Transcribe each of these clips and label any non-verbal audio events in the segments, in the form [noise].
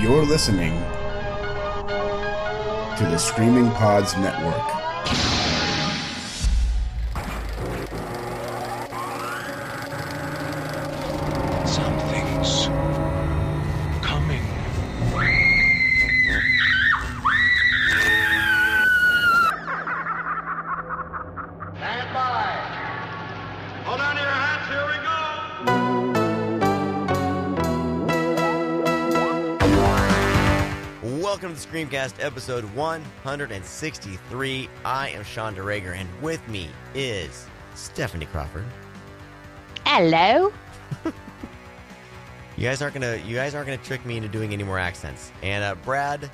You're listening to the Screaming Pods Network. Welcome to the Screamcast episode 163. I am Sean DeRager, and with me is Stephanie Crawford. Hello. [laughs] You guys aren't gonna you guys aren't gonna trick me into doing any more accents. And uh, Brad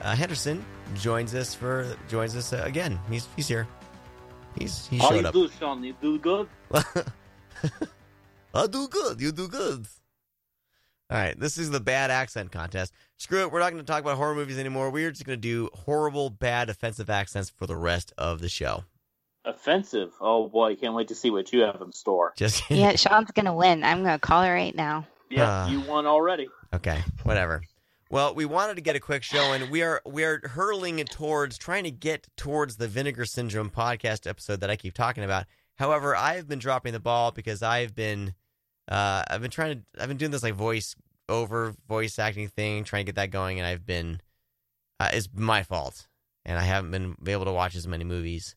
uh, Henderson joins us for joins us uh, again. He's he's here. He's he How showed you up. do, Sean? You do good? [laughs] I do good. You do good. All right, this is the bad accent contest. Screw it. We're not going to talk about horror movies anymore. We're just going to do horrible, bad, offensive accents for the rest of the show. Offensive. Oh boy, I can't wait to see what you have in store. Just [laughs] Yeah, Sean's gonna win. I'm gonna call her right now. Yeah, Ah. you won already. Okay, whatever. Well, we wanted to get a quick show, and we are we are hurling it towards trying to get towards the Vinegar Syndrome podcast episode that I keep talking about. However, I've been dropping the ball because I've been uh, I've been trying to I've been doing this like voice over voice acting thing, trying to get that going, and I've been uh, it's my fault, and I haven't been able to watch as many movies.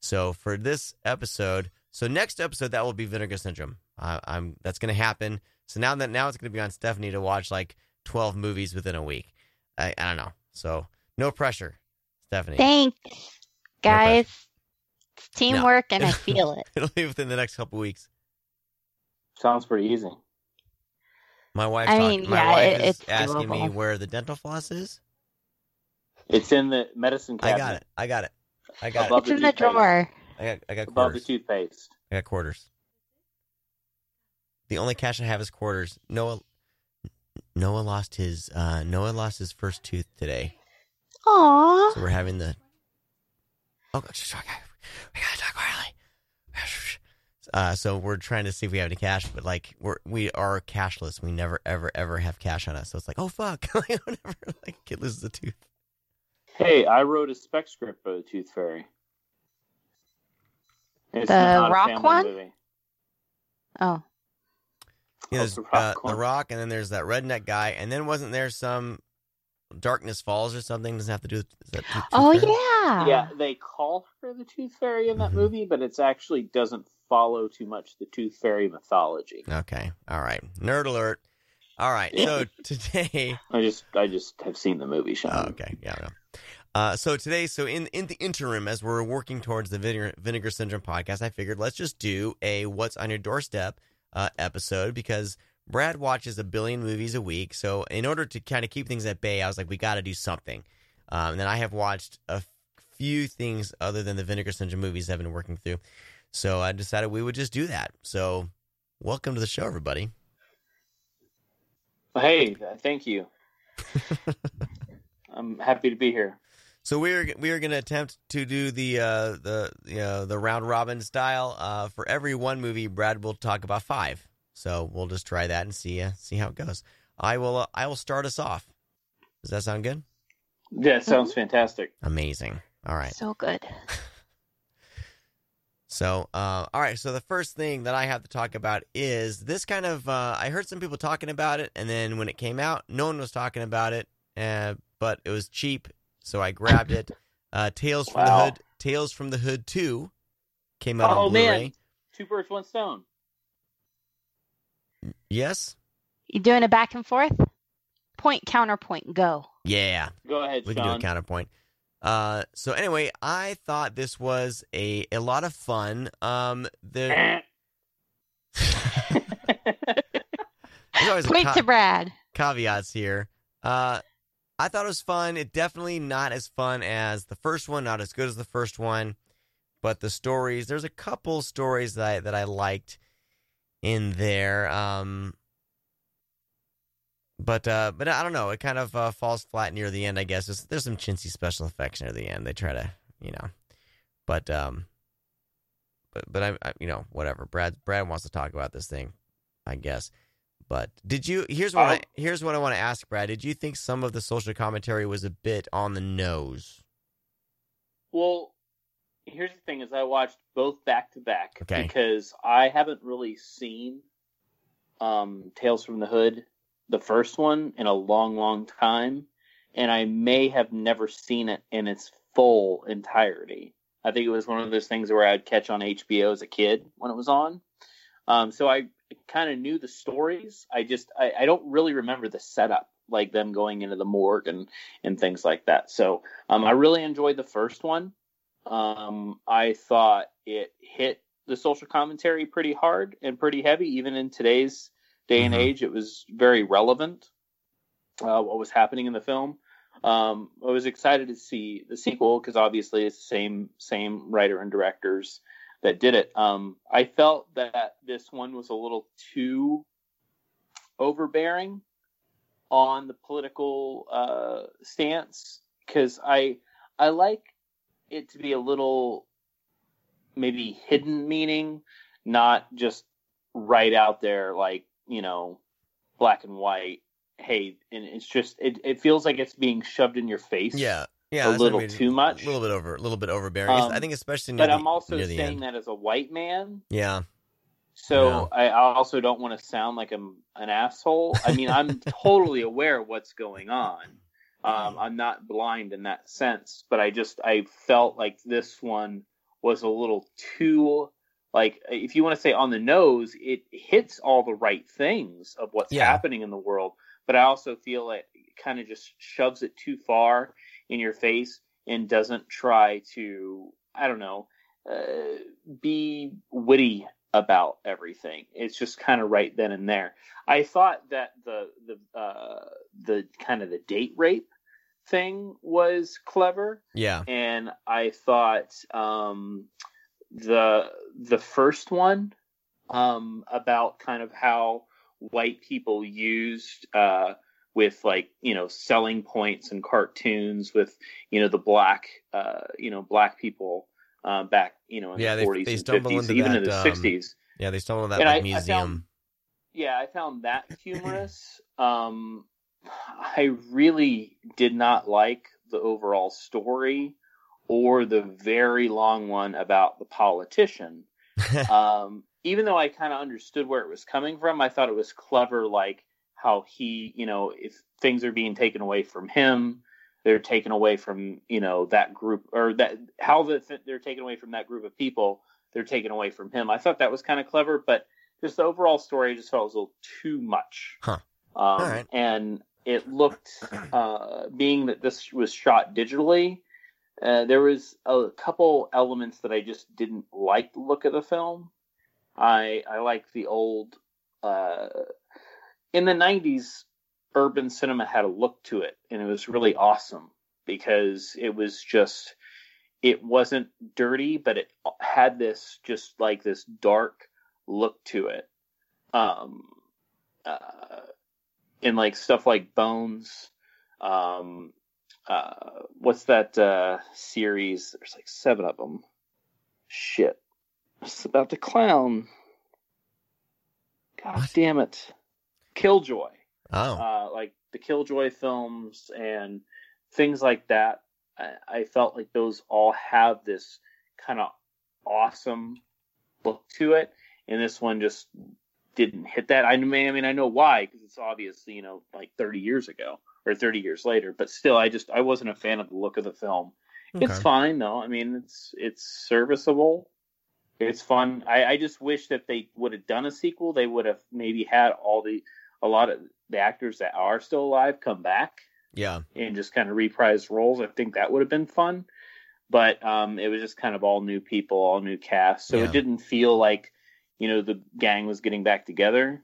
So for this episode, so next episode that will be Vinegar Syndrome. Uh, I'm that's going to happen. So now that now it's going to be on Stephanie to watch like 12 movies within a week. I, I don't know. So no pressure, Stephanie. Thanks, guys. It's teamwork, and I feel it. [laughs] It'll be within the next couple weeks. Sounds pretty easy. My wife. I talking- mean, my yeah, wife it- is it's asking me where the dental floss is. It's in the medicine cabinet. I got it. I got it. I got Above It's in the drawer. it. I got I got Above the quarters. toothpaste. I got quarters. The only cash I have is quarters. Noah Noah lost his uh Noah lost his first tooth today. Aw. So we're having the. Oh, okay. we gotta talk quietly. Uh, so we're trying to see if we have any cash, but like we're we are cashless. We never ever ever have cash on us. So it's like, oh fuck, [laughs] like whenever like kid loses a tooth. Hey, I wrote a spec script for the Tooth Fairy. It's The rock family one? movie. Oh, Yeah, Oh, there's the uh, the. Rock, and then there's that redneck guy, and then wasn't there some Darkness Falls or something? Doesn't have to do with is that Tooth- Tooth oh Fairy? yeah. Yeah, they call her the Tooth Fairy in that Mhm. movie, but it's actually doesn't follow too much the Tooth Fairy mythology. Okay, all right, nerd alert. All right, so [laughs] today I just, I just have seen the movie, Sean. Oh, okay. Yeah. I know. Uh, so today, so in in the interim, as we're working towards the Vinegar, Vinegar Syndrome podcast, I figured let's just do a "What's on Your Doorstep" uh, episode because Brad watches a billion movies a week. So in order to kind of keep things at bay, I was like, we got to do something. Um, and then I have watched a few things other than the Vinegar Syndrome movies I've been working through. So I decided we would just do that. So welcome to the show, everybody. Hey, thank you. [laughs] I'm happy to be here. So we're we are going to attempt to do the uh, the you know, the round robin style. Uh, for every one movie, Brad will talk about five. So we'll just try that and see uh, see how it goes. I will uh, I will start us off. Does that sound good? Yeah, it sounds fantastic. Amazing. All right. So good. [laughs] So, uh, all right. So the first thing that I have to talk about is this kind of. Uh, I heard some people talking about it, and then when it came out, no one was talking about it. Uh, but it was cheap, so I grabbed it. [laughs] Uh, Tales from the Hood. Tales from the Hood Two came out Oh on Blu-ray. man, two birds, one stone. Yes. You doing a back and forth? Point counterpoint. Go. Yeah. Go ahead, We can do a counterpoint. Uh, so anyway, I thought this was a a lot of fun. Um, the [laughs] there's always a Point ca- to Brad. caveats here. Uh, I thought it was fun. It definitely not as fun as the first one, not as good as the first one, but the stories. There's a couple stories that I, that I liked in there. Um, but uh, but I don't know. It kind of uh, falls flat near the end. I guess there's, there's some chintzy special effects near the end. They try to you know, but um, but but I, I you know whatever. Brad Brad wants to talk about this thing, I guess. But did you? Here's what I, Um, here's what I want to ask, Brad. Did you think some of the social commentary was a bit on the nose? Well, here's the thing: is I watched both back to back Okay. because I haven't really seen um, Tales from the Hood, the first one, in a long, long time, and I may have never seen it in its full entirety. I think it was one of those things where I'd catch on HBO as a kid when it was on. Um, so I kind of knew the stories. I just I, I don't really remember the setup, like them going into the morgue and and things like that. So um, I really enjoyed the first one. Um, I thought it hit the social commentary pretty hard and pretty heavy, even in today's day and Mhm. age. It was very relevant. Uh, what was happening in the film. Um, I was excited to see the sequel because obviously it's the same same writer and directors that did it. Um, I felt that this one was a little too overbearing on the political uh, stance because I I like it to be a little maybe hidden meaning, not just right out there like you know black and white. Hey, and it's just it, it feels like it's being shoved in your face. Yeah, yeah, A what I little mean. too much. A little bit over, a little bit overbearing. Um, I think especially But the, I'm also saying end. that as a white man, Yeah, so I I also don't want to sound like I'm an asshole. I mean, I'm [laughs] totally aware of what's going on. Um, I'm not blind in that sense, but I just I felt like this one was a little too like if you want to say on the nose, it hits all the right things of what's Yeah. happening in the world, but I also feel it kind of just shoves it too far in your face and doesn't try to I don't know uh, be witty about everything. It's just kind of right then and there. I thought that the the uh, the kind of the date rape thing was clever, yeah, and I thought um, the the first one um, about kind of how white people used uh, with like you know selling points and cartoons with you know the black uh, you know black people uh, back you know in Yeah, the they- 40s they and stumble 50s into even that, in the um, 60s yeah. They stumbled that like, I- I museum. found- yeah, I found that [clears throat] humorous. um, [sighs] I really did not like the overall story or the very long one about the politician. [laughs] um, even though I kind of understood where it was coming from, I thought it was clever, like how he, you know, if things are being taken away from him, they're taken away from, you know, that group or that how the, they're taken away from that group of people, they're taken away from him. I thought that was kind of clever, but just the overall story I just felt was a little too much. Huh. Um, right. And it looked, uh, being that this was shot digitally, uh, there was a couple elements that I just didn't like the look of the film. I I like the old uh, in the '90s. Urban cinema had a look to it, and it was really awesome because it was just it wasn't dirty, but it had this just like this dark look to it. Um, uh, and like stuff like Bones. Um, uh, what's that uh, series? There's like seven of them. Shit, it's about the clown. God What? damn it, Killjoy. oh, Uh, like the Killjoy films and things like that. I, I felt like those all have this kind of awesome look to it, and this one just didn't hit that. I mean, I mean, I know why because it's obviously you know like 30 years ago or 30 years later, but still, I just I wasn't a fan of the look of the film. It's fine though. I mean, it's it's serviceable. It's fun. I, I just wish that they would have done a sequel. They would have maybe had all the a lot of the actors that are still alive come back yeah, and just kind of reprise roles. I think that would have been fun. But um, it was just kind of all new people, all new cast, so Yeah. it didn't feel like you know the gang was getting back together.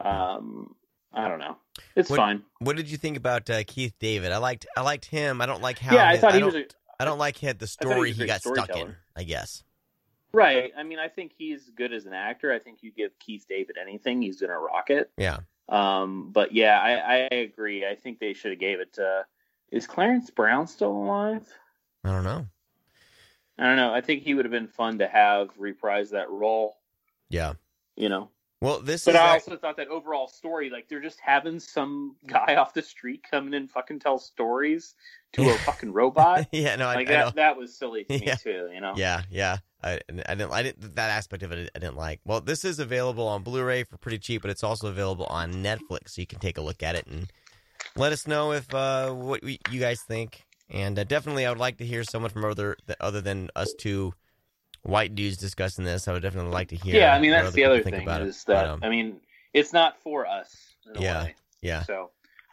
Um, I don't know. It's What- fine. What did you think about uh, Keith David? I liked I liked him. I don't like how. Yeah, I thought he don't, was a, I don't like the he story a he, got stuck in. I guess. right. I mean, I think he's good as an actor. I think you give Keith David anything, he's gonna rock it. Yeah. Um, but yeah, I, I agree. I think they should have gave it to. Is Clarence Brown still alive? I don't know. I don't know. I think he would have been fun to have reprise that role. Yeah. You know. Well, this But is I like- also thought that overall story, like they're just having some guy [laughs] off the street coming in and fucking tell stories to a [laughs] fucking robot. [laughs] yeah, no, I, like I know. that, that was silly to Yeah. me too. You know. Yeah, yeah. I, I didn't. I didn't. That aspect of it, I didn't like. Well, this is available on Blu-ray for pretty cheap, but it's also available on Netflix, so you can take a look at it and let us know if uh, what we, you guys think. And uh, definitely, I would like to hear someone from other other than us two white dudes discussing this. I would definitely like to hear. Yeah, I mean that's the other thing about it. is that But, um, I mean it's not for us. In a Yeah, way. yeah. So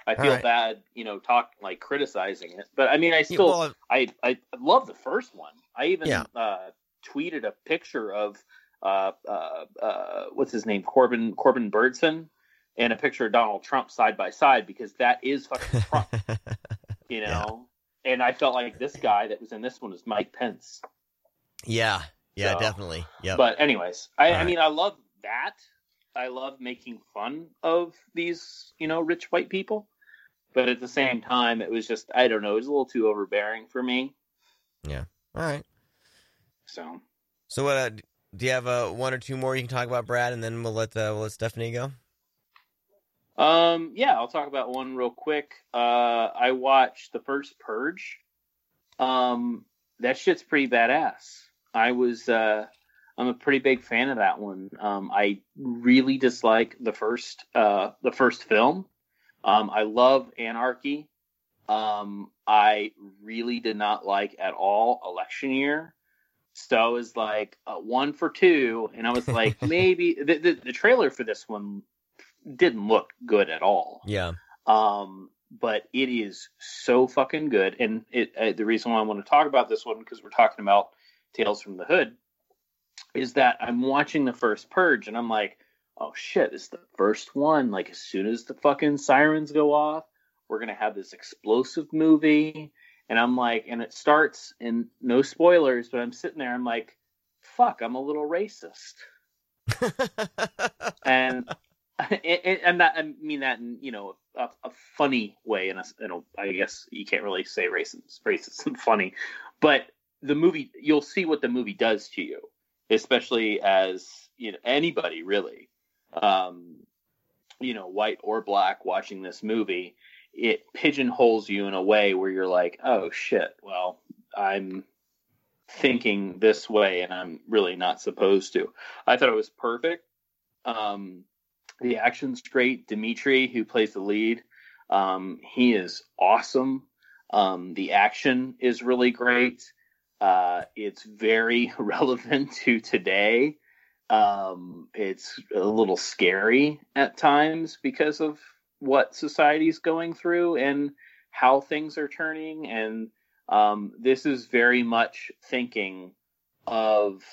I feel right. bad, you know, talk like criticizing it, but I mean I Yeah, still well, I I love the first one. I even Yeah. uh, tweeted a picture of uh, uh, uh, what's his name Corbin Corbin Bernsen and a picture of Donald Trump side by side because that is fucking [laughs] Trump, you Yeah. know. And I felt like this guy that was in this one was Mike Pence. yeah, yeah, So, definitely. Yep. But anyways, I, All I mean, I love that. I love making fun of these, you know, rich white people. But at the same time, it was just, I don't know, it was a little too overbearing for me. Yeah. All right. So, So, what? Uh, do you have uh, one or two more you can talk about, Brad, and then we'll let uh, we'll let Stephanie go. um, yeah, I'll talk about one real quick. Uh, I watched the first Purge. Um, that shit's pretty badass. I was, uh, I'm a pretty big fan of that one. Um, I really dislike the first, uh, the first film. Um, I love Anarchy. Um, I really did not like at all Election Year. So I was like uh, one for two, and I was like, [laughs] maybe the, the the trailer for this one didn't look good at all. Yeah. Um, but it is so fucking good, and it uh, the reason why I want to talk about this one because we're talking about Tales from the Hood is that I'm watching the first Purge, and I'm like, oh shit, this is the first one. Like as soon as the fucking sirens go off, we're gonna have this explosive movie, and I'm like, and it starts, and no spoilers, but I'm sitting there, I'm like, fuck, I'm a little racist. [laughs] And [laughs] and, and that I mean that in you know a, a funny way, in a, in a I guess you can't really say racist, racist and funny, but the movie you'll see what the movie does to you, especially as you know anybody really, um, you know white or black watching this movie, it pigeonholes you in a way where you're like, oh shit, well I'm thinking this way and I'm really not supposed to. I thought it was perfect. Um, the action's great. Dimitri, who plays the lead, um, he is awesome. Um, the action is really great. Uh, it's very [laughs] relevant to today. Um, it's a little scary at times because of what society's going through and how things are turning. And um, this is very much thinking of,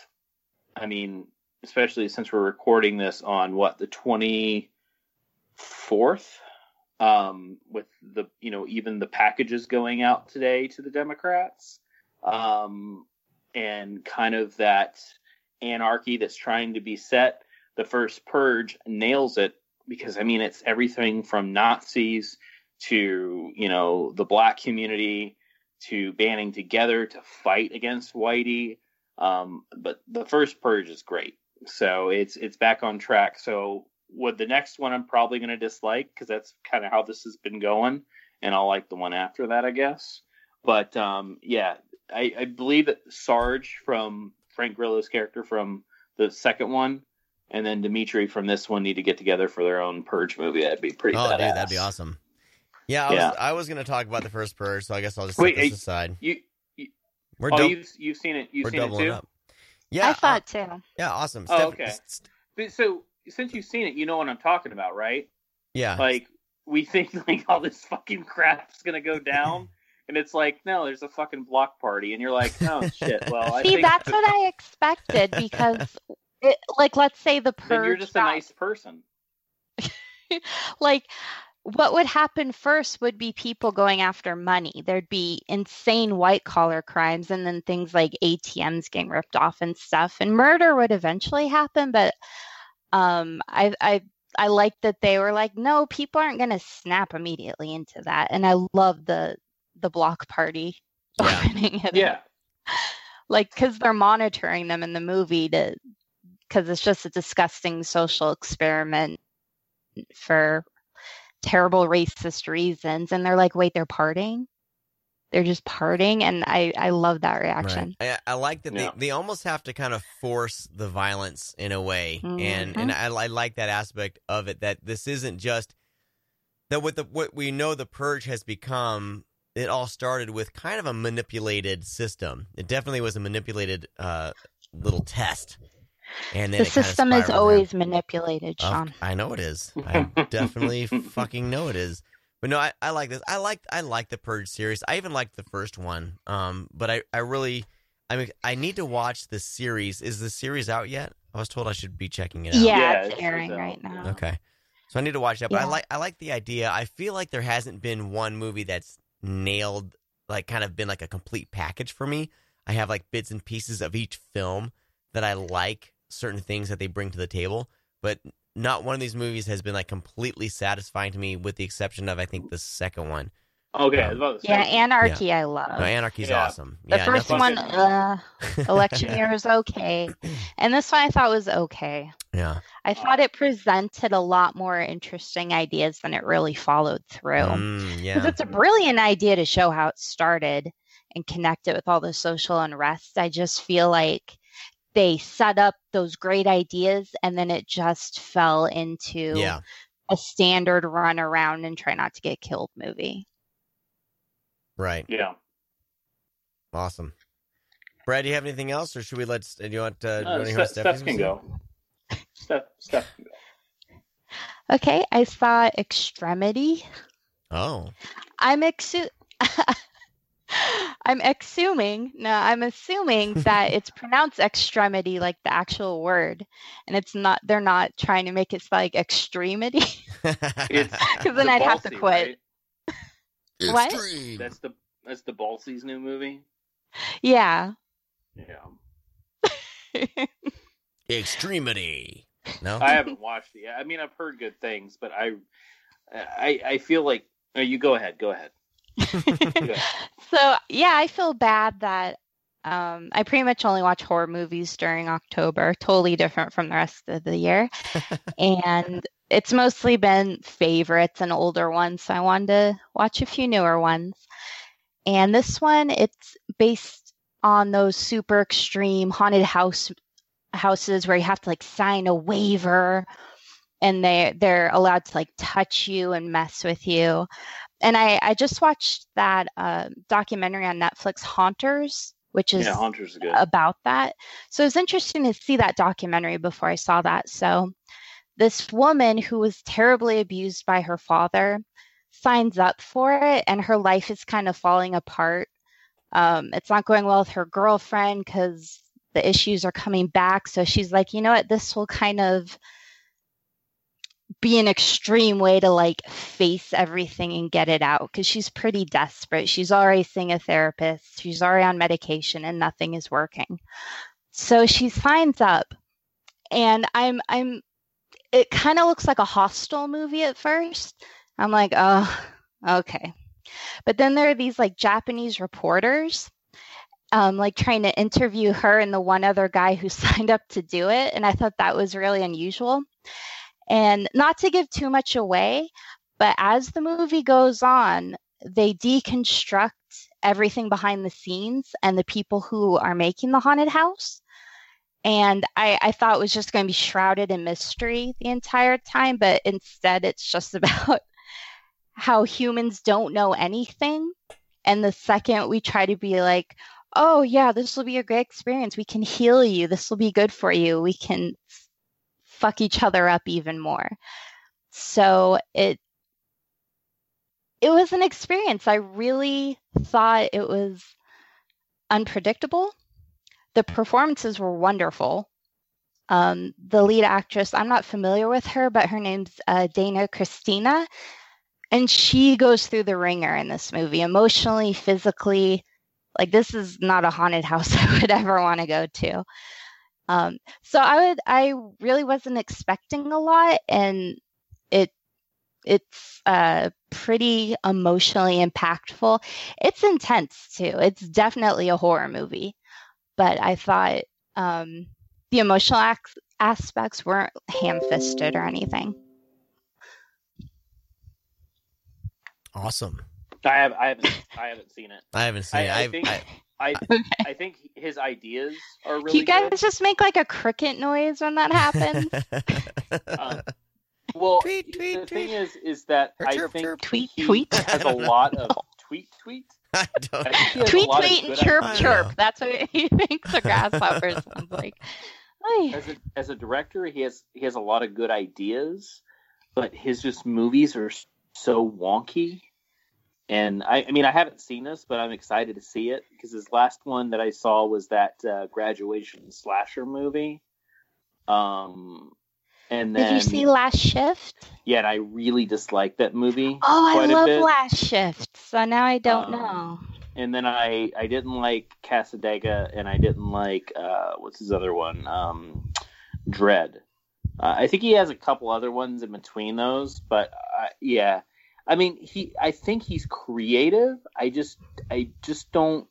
I mean, especially since we're recording this on what the 24th um, with the you know even the packages going out today to the democrats um, and kind of that anarchy that's trying to be set the first purge nails it because i mean it's everything from nazis to you know the black community to banding together to fight against whitey um, but the first purge is great so it's it's back on track. So with the next one, I'm probably going to dislike because that's kind of how this has been going, and I'll like the one after that, I guess. But um, yeah, I, I believe that Sarge from Frank Grillo's character from the second one, and then Dimitri from this one need to get together for their own Purge movie. That'd be pretty. Oh, badass. dude, that'd be awesome. Yeah, I Yeah. was I was gonna talk about the first purge, so I guess I'll just Wait, set this hey, aside. You, We're oh, dou- you've you've seen it. You've we're seen it too. up. Yeah, I thought uh, too. yeah, awesome. Oh, Steph- okay. s- But so since you've seen it, you know what I'm talking about, right? Yeah, like we think [laughs] like all this fucking crap's gonna go down and it's like no there's a fucking block party and you're like oh [laughs] shit well i See, think that's what I expected [laughs] because, it, like, let's say the then you're just a nice person [laughs] like what would happen first would be people going after money. There'd be insane white collar crimes and then things like ATMs getting ripped off and stuff. And murder would eventually happen, but um I I I like that they were like, no, people aren't gonna snap immediately into that. And I love the the block party [laughs] Yeah. opening it. yeah Like because they're monitoring them in the movie to because it's just a disgusting social experiment for terrible racist reasons. And they're like, wait, they're partying? They're just partying, and I I love that reaction. Right. I, I like that Yeah. they, they almost have to kind of force the violence in a way, and mm-hmm. and I, I like that aspect of it. That this isn't just that what the what we know the purge has become. It all started with kind of a manipulated system. It definitely was a manipulated uh, little test, and then The it kinda system is always down. manipulated, Of- Sean. I know it is. I [laughs] definitely fucking know it is. But no, I, I like this. I like I like the Purge series. I even liked the first one. Um, but I, I really I mean I need to watch the series. Is the series out yet? I was told I should be checking it out. Yeah, Yeah, it's it's- airing it's right now. Okay. So I need to watch that. But I like I like the idea. I feel like there hasn't been one movie that's nailed like kind of been like a complete package for me. I have like bits and pieces of each film that I like certain things that they bring to the table, but not one of these movies has been like completely satisfying to me with the exception of I think the second one. Okay, Um, was about to Yeah, Anarchy, I love. No, Anarchy's Yeah. awesome. the yeah, first one, uh, election [laughs] year was okay, and this one I thought was okay. Yeah. I thought it presented a lot more interesting ideas than it really followed through. Mm, Because yeah. it's a brilliant idea to show how it started and connect it with all the social unrest. I just feel like they set up those great ideas and then it just fell into Yeah. a standard run around and try not to get killed movie. Right. yeah. Awesome. Brad, do you have anything else, or should we let? Do you want? Uh, do you Uh, want to hear Steph, Steph can go. Steph, Steph can go. Okay, I saw Extremity. Oh. I'm exu- [laughs] I'm assuming, no, I'm assuming [laughs] that it's pronounced extremity like the actual word, and it's not. They're not trying to make it like extremity. [laughs] Because then the I'd have to quit. right? What? Extreme. That's the that's DiBlasi's new movie. Yeah. Yeah. [laughs] Extremity. No. I haven't watched it yet. I mean, I've heard good things, but I, I, I feel like. Oh, you go ahead. Go ahead. [laughs] Go ahead. So yeah, I feel bad that um, I pretty much only watch horror movies during October, totally different from the rest of the year, [laughs] and it's mostly been favorites and older ones. So I wanted to watch a few newer ones, and this one it's based on those super extreme haunted house houses where you have to like sign a waiver and they they're allowed to like touch you and mess with you and I, I just watched that uh, documentary on Netflix, Haunters, which is Yeah, Haunters good. about that. So it was interesting to see that documentary before I saw that. So this woman who was terribly abused by her father signs up for it, and her life is kind of falling apart. Um, it's not going well with her girlfriend because the issues are coming back. So she's like, you know what, this will kind of be an extreme way to like face everything and get it out because she's pretty desperate. She's already seeing a therapist, she's already on medication, and nothing is working. So she signs up, and I'm I'm. It kind of looks like a hostile movie at first. I'm like, oh, okay. But then there are these like Japanese reporters, um, like trying to interview her and the one other guy who [laughs] signed up to do it, and I thought that was really unusual. And not to give too much away, but as the movie goes on, they deconstruct everything behind the scenes and the people who are making the haunted house. And I, I thought it was just going to be shrouded in mystery the entire time, but instead it's just [laughs] about how humans don't know anything. And the second we try to be like, oh, yeah, this will be a great experience, we can heal you, this will be good for you, we can fuck each other up even more. So it it was an experience. I really thought it was unpredictable. The performances were wonderful. Um, the lead actress, I'm not familiar with her, but her name's uh, Dana Christina. And she goes through the ringer in this movie, emotionally, physically. Like, this is not a haunted [laughs] house I would ever want to go to. Um, so I would, I really wasn't expecting a lot, and it, it's uh, pretty emotionally impactful. It's intense too. It's definitely a horror movie, but I thought um, the emotional ac- aspects weren't ham-fisted or anything. Awesome. I have I haven't I haven't seen it. I haven't seen I, it. I I, think I, I Okay. I think his ideas are really you guys good. just make like a cricket noise when that happens. [laughs] Um, well, Tweet, tweet, the tweet. thing is, is that I Chirp, think chirp. Tweet, he tweet. has a lot of [laughs] tweet tweet. [laughs] I don't. I think he has a tweet, tweet, and chirp, ideas. chirp. That's what he [laughs] thinks a grasshopper sounds like. As a as a director, he has he has a lot of good ideas, but his just movies are so wonky. And I, I mean, I haven't seen this, but I'm excited to see it because his last one that I saw was that uh, graduation slasher movie. Um, and then Did you see Last Shift? Yeah, and I really disliked that movie. Oh, I a love. Last Shift. So now I don't Um, know. and then I I didn't like Cassadaga, and I didn't like uh, what's his other one, um, Dread. Uh, I think he has a couple other ones in between those, but uh, yeah, I mean he I think he's creative. I just I just don't.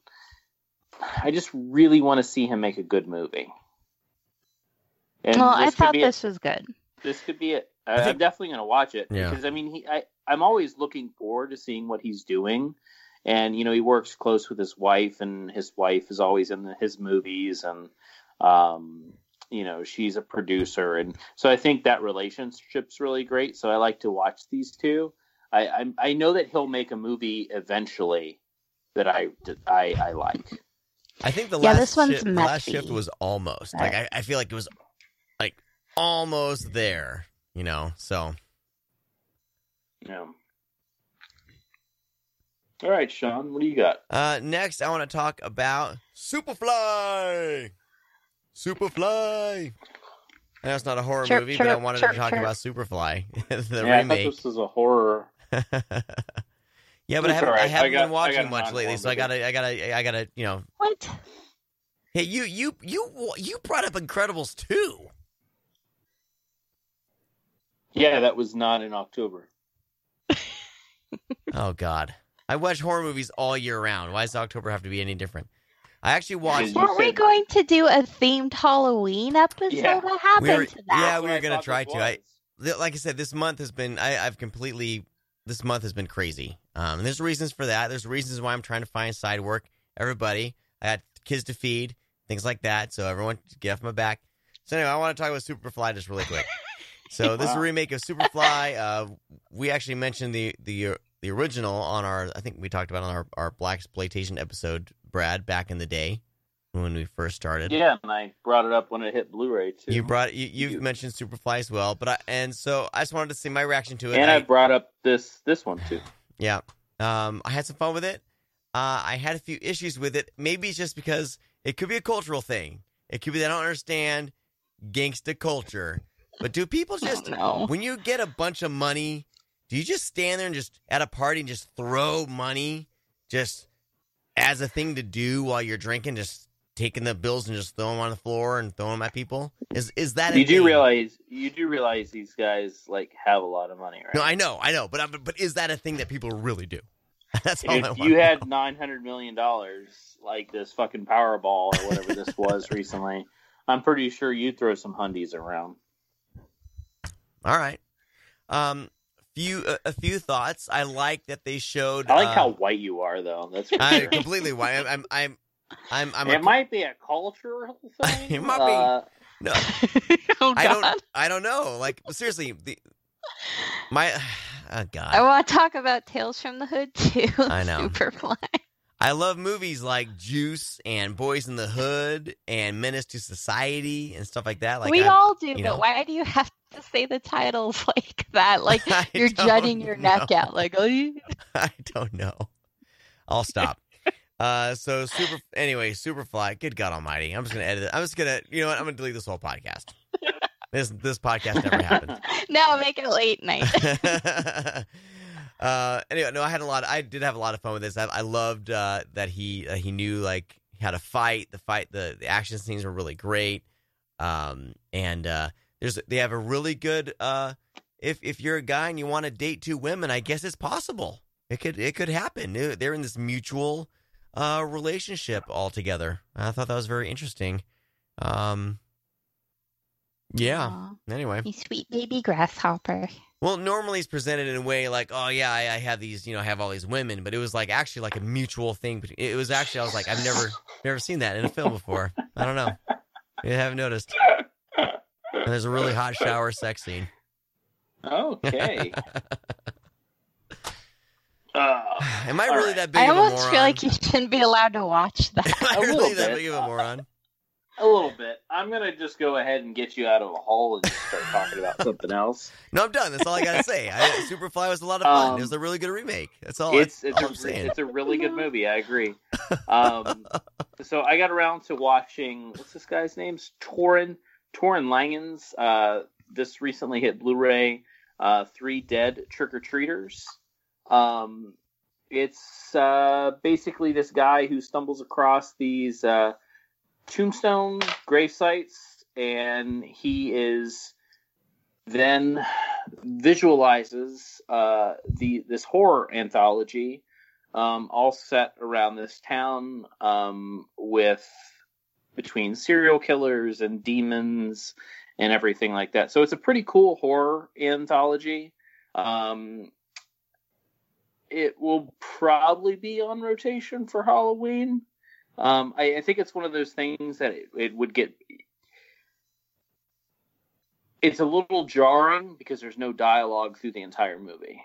I just really want to see him make a good movie. And Well, I thought this was good. This could be it. I, I think- I'm definitely going to watch it Yeah. because I mean, he, I, I'm always looking forward to seeing what he's doing, and you know, he works close with his wife, and his wife is always in the, his movies, and um, you know, she's a producer, and so I think that relationship's really great. So I like to watch these two. I, I, I know that he'll make a movie eventually that I, I, I like. I think the Yeah, last this one's shift, the last shift was almost like I, I feel like it was like almost there, you know. So Yeah. All right, Sean, what do you got? uh, next, I want to talk about Superfly. Superfly. I know it's not a horror Chirp, movie, but I wanted chirp, to talk chirp. about Superfly, [laughs] the yeah, I remake. thought this was a horror. [laughs] yeah, but I haven't, all right. I I haven't got- been watching much lately, so I gotta, I gotta, I gotta, you know. What? Hey, you, you, you, you brought up Incredibles too. Yeah, that was not in October. [laughs] Oh God, I watch horror movies all year round. Why does October have to be any different? I actually watched. Weren't we going to do a themed Halloween episode? Yeah. What happened We were- to that? yeah, we were gonna try to. I- like I said, this month has been I, I've completely this month has been crazy. Um, and there's reasons for that. There's reasons why I'm trying to find side work. Everybody, I got kids to feed, things like that. So everyone get off my back. So anyway, I want to talk about Superfly just really quick. [laughs] So this is a remake of Superfly. Uh, we actually mentioned the the the original on our I think we talked about it on our our black exploitation episode, Brad, back in the day when we first started. Yeah, and I brought it up when it hit Blu-ray too. You brought you you've You- mentioned Superfly as well, but I and so I just wanted to see my reaction to it. and I, I- brought up this this one too. [sighs] yeah, um, I had some fun with it. Uh, I had a few issues with it. Maybe it's just because it could be a cultural thing. It could be they don't understand gangsta culture. But do people just no. when you get a bunch of money, do you just stand there and just at a party and just throw money just as a thing to do while you're drinking, just taking the bills and just throwing them on the floor and throwing them at people? Is is that a You do thing? realize you do realize these guys like have a lot of money, right? No, I know, I know, but I'm- but is that a thing that people really do? [laughs] That's all if want. you had nine hundred million dollars, like this fucking Powerball or whatever this was [laughs] recently, I'm pretty sure you'd throw some hundies around. All right. Um, few a, a few thoughts. I like that they showed. I like uh, how white you are, though. That's for I sure. [laughs] completely white. I'm I'm I'm I'm, I'm a, it might be a cultural [laughs] thing. It might be. Uh, no, [laughs] oh, I don't I don't know. Like seriously, the my [sighs] oh God. I want to talk about Tales from the Hood too. I know. Superfly. I love movies like Juice and Boys in the Hood and Menace to Society and stuff like that. Like we I, all do, but know. why do you have to say the titles [laughs] like that? [laughs] Like you're jutting your neck out, like oh, you- [laughs] I don't know. I'll stop. Uh, so super. Anyway, Superfly. Good God Almighty! I'm just gonna edit it. I'm just gonna. You know what? I'm gonna delete this whole podcast. This this podcast never happened. no, make it late night. Uh, anyway, no, I had a lot. I did have a lot of fun with this. I, I loved uh, that he uh, he knew like how to fight. The fight, the, the action scenes were really great. Um, and uh, there's they have a really good. Uh, if if you're a guy and you want to date two women, I guess it's possible. It could it could happen. They're in this mutual uh, relationship altogether. I thought that was very interesting. Um, Yeah. Aw, Anyway. you sweet baby grasshopper. Well, normally it's presented in a way like, oh yeah, I, I have these, you know, I have all these women, but it was like actually like a mutual thing. It was actually I was like, I've never, never seen that in a film before. I don't know. You haven't noticed. And there's a really hot shower sex scene. Okay. Uh, [laughs] Am I really right. that big I of a almost feel like you shouldn't be allowed to watch that. Am I A really little that bit. big of a moron? A little bit. I'm gonna just go ahead and get you out of a hole and just start talking about [laughs] something else. No, I'm done. That's all I gotta say. I, [laughs] Superfly was a lot of fun. Um, it was a really good remake. That's all. it's that's it's all a I'm saying. it's a really good movie. I agree. [laughs] Um, so I got around to watching what's this guy's name's Torin Torin Langen's. Uh, this recently hit Blu-ray. Uh, Three Dead Trick or Treaters. Um, it's uh, basically this guy who stumbles across these uh, tombstone grave sites, and he is then visualizes uh, the this horror anthology, um, all set around this town um, with between serial killers and demons and everything like that. So it's a pretty cool horror anthology. Um, it will probably be on rotation for Halloween. Um, I, I think it's one of those things that it, it would get. It's a little jarring because there's no dialogue through the entire movie,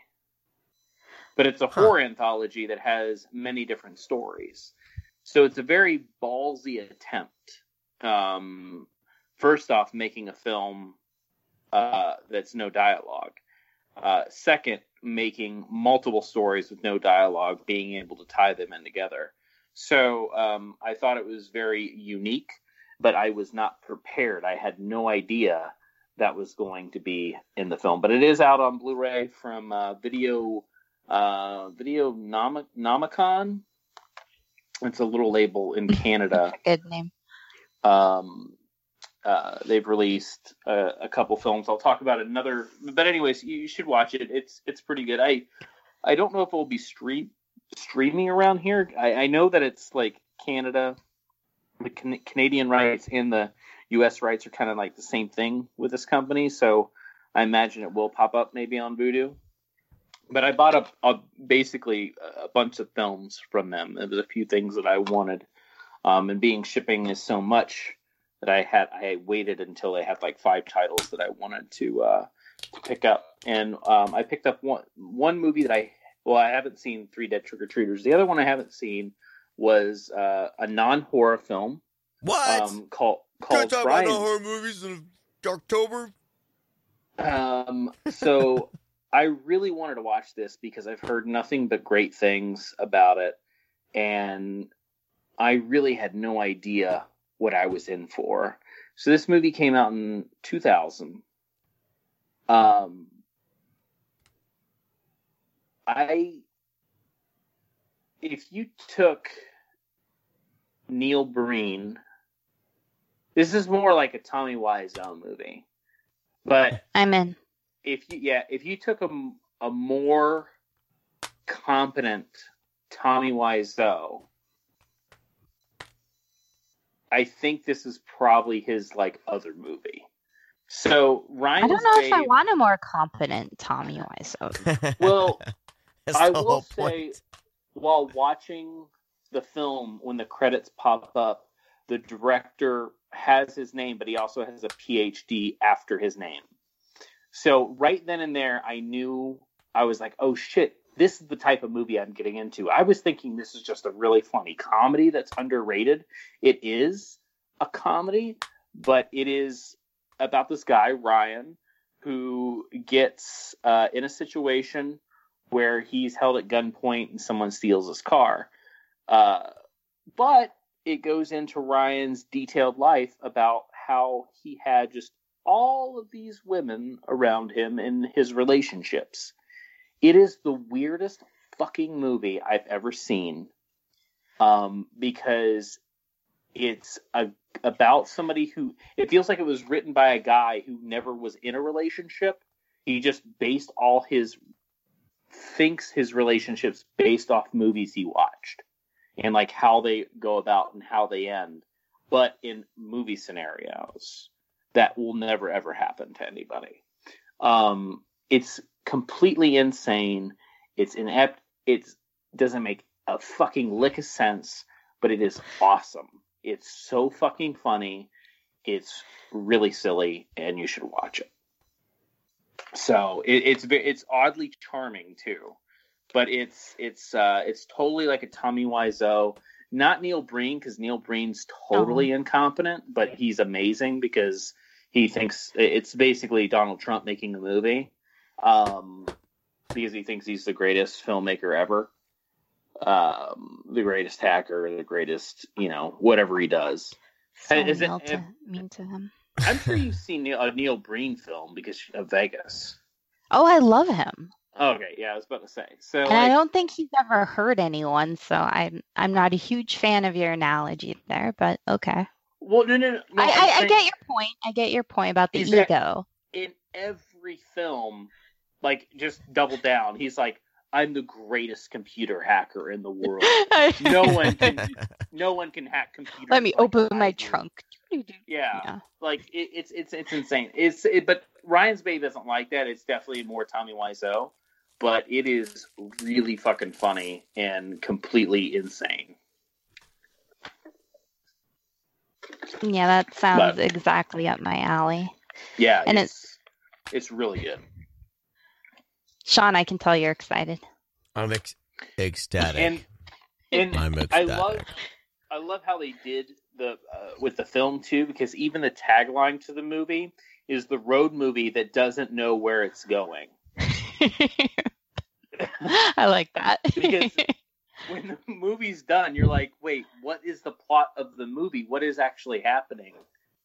but it's a Huh. horror anthology that has many different stories. So it's a very ballsy attempt. Um, first off, making a film uh, that's no dialogue. Uh, second, making multiple stories with no dialogue, being able to tie them in together. So um, I thought it was very unique, but I was not prepared. I had no idea that was going to be in the film. But it is out on Blu-ray from uh, Video uh, Video Nom- Nomicon. It's a little label in Canada. Good name. Um, uh, they've released uh, a couple films. I'll talk about another, but anyways, you, you should watch it. It's it's pretty good. I I don't know if it will be stream streaming around here. I, I know that it's like Canada, the Can- Canadian rights and the U.S. rights are kind of like the same thing with this company. So I imagine it will pop up maybe on Vudu. But I bought up a, basically a bunch of films from them. There was a few things that I wanted, um, and being shipping is so much that I had I waited until they had like five titles that I wanted to uh, to pick up, and um, I picked up one one movie that I well I haven't seen Three Dead Trick or Treaters. The other one I haven't seen was uh, a non horror film What? um, called Can't called talk about horror movies in October. Um, so [laughs] I really wanted to watch this because I've heard nothing but great things about it, and I really had no idea what I was in for. So this movie came out in 2000. Um, I, if you took Neil Breen, this is more like a Tommy Wiseau movie, but I'm in. if you yeah if you took a, a more competent Tommy Wiseau, I think this is probably his like other movie. So Ryan, I don't know if I want a more competent Tommy Wiseau. [laughs] Well, [laughs] That's I will say, while watching the film, when the credits pop up, the director has his name, but he also has a PhD after his name. So right then and there, I knew I was like, "Oh shit, this is the type of movie I'm getting into." I was thinking this is just a really funny comedy that's underrated. It is a comedy, but it is about this guy Ryan who gets uh, in a situation where he's held at gunpoint and someone steals his car. Uh, but it goes into Ryan's detailed life about how he had just all of these women around him in his relationships. It is the weirdest fucking movie I've ever seen. Um, because it's a, about somebody who it feels like it was written by a guy who never was in a relationship. He just based all his thinks his relationships based off movies he watched and like how they go about and how they end, but in movie scenarios. that will never ever happen to anybody. Um, it's completely insane. It's inept. It doesn't make a fucking lick of sense, but it is awesome. It's so fucking funny. It's really silly, and you should watch it. So it, it's it's oddly charming too, but it's it's uh, it's totally like a Tommy Wiseau. Not Neil Breen because Neil Breen's totally incompetent, but he's amazing because he thinks it's basically Donald Trump making a movie um, because he thinks he's the greatest filmmaker ever, um, the greatest hacker, the greatest, you know, whatever he does. So Is it- to, mean to him. I'm sure you've seen Neil, a Neil Breen film because of Vegas. Oh, I love him. Okay, yeah, I was about to say. So, And I don't think he's ever hurt anyone, so I'm I'm not a huge fan of your analogy there, but okay. well, no, no, no. no, I, I, I get your point. I get your point about the ego. in every film, like just double down. He's like, I'm the greatest computer hacker in the world. [laughs] No one can, [laughs] no one can hack computers. Let me like open my do. trunk. Yeah, Yeah. like it, it's it's it's insane. It's it, but Ryan's Babe doesn't like that. It's definitely more Tommy Wiseau, but it is really fucking funny and completely insane. Yeah, that sounds But- exactly up my alley. Yeah, And it's it's really good. Sean, I can tell you're excited. I'm ex- ecstatic. And and I'm I love I love how they did the uh, with the film too because even the tagline to the movie is the road movie that doesn't know where it's going. [laughs] I like that. Because- [laughs] When the movie's done, you're like, "Wait, what is the plot of the movie? What is actually happening?"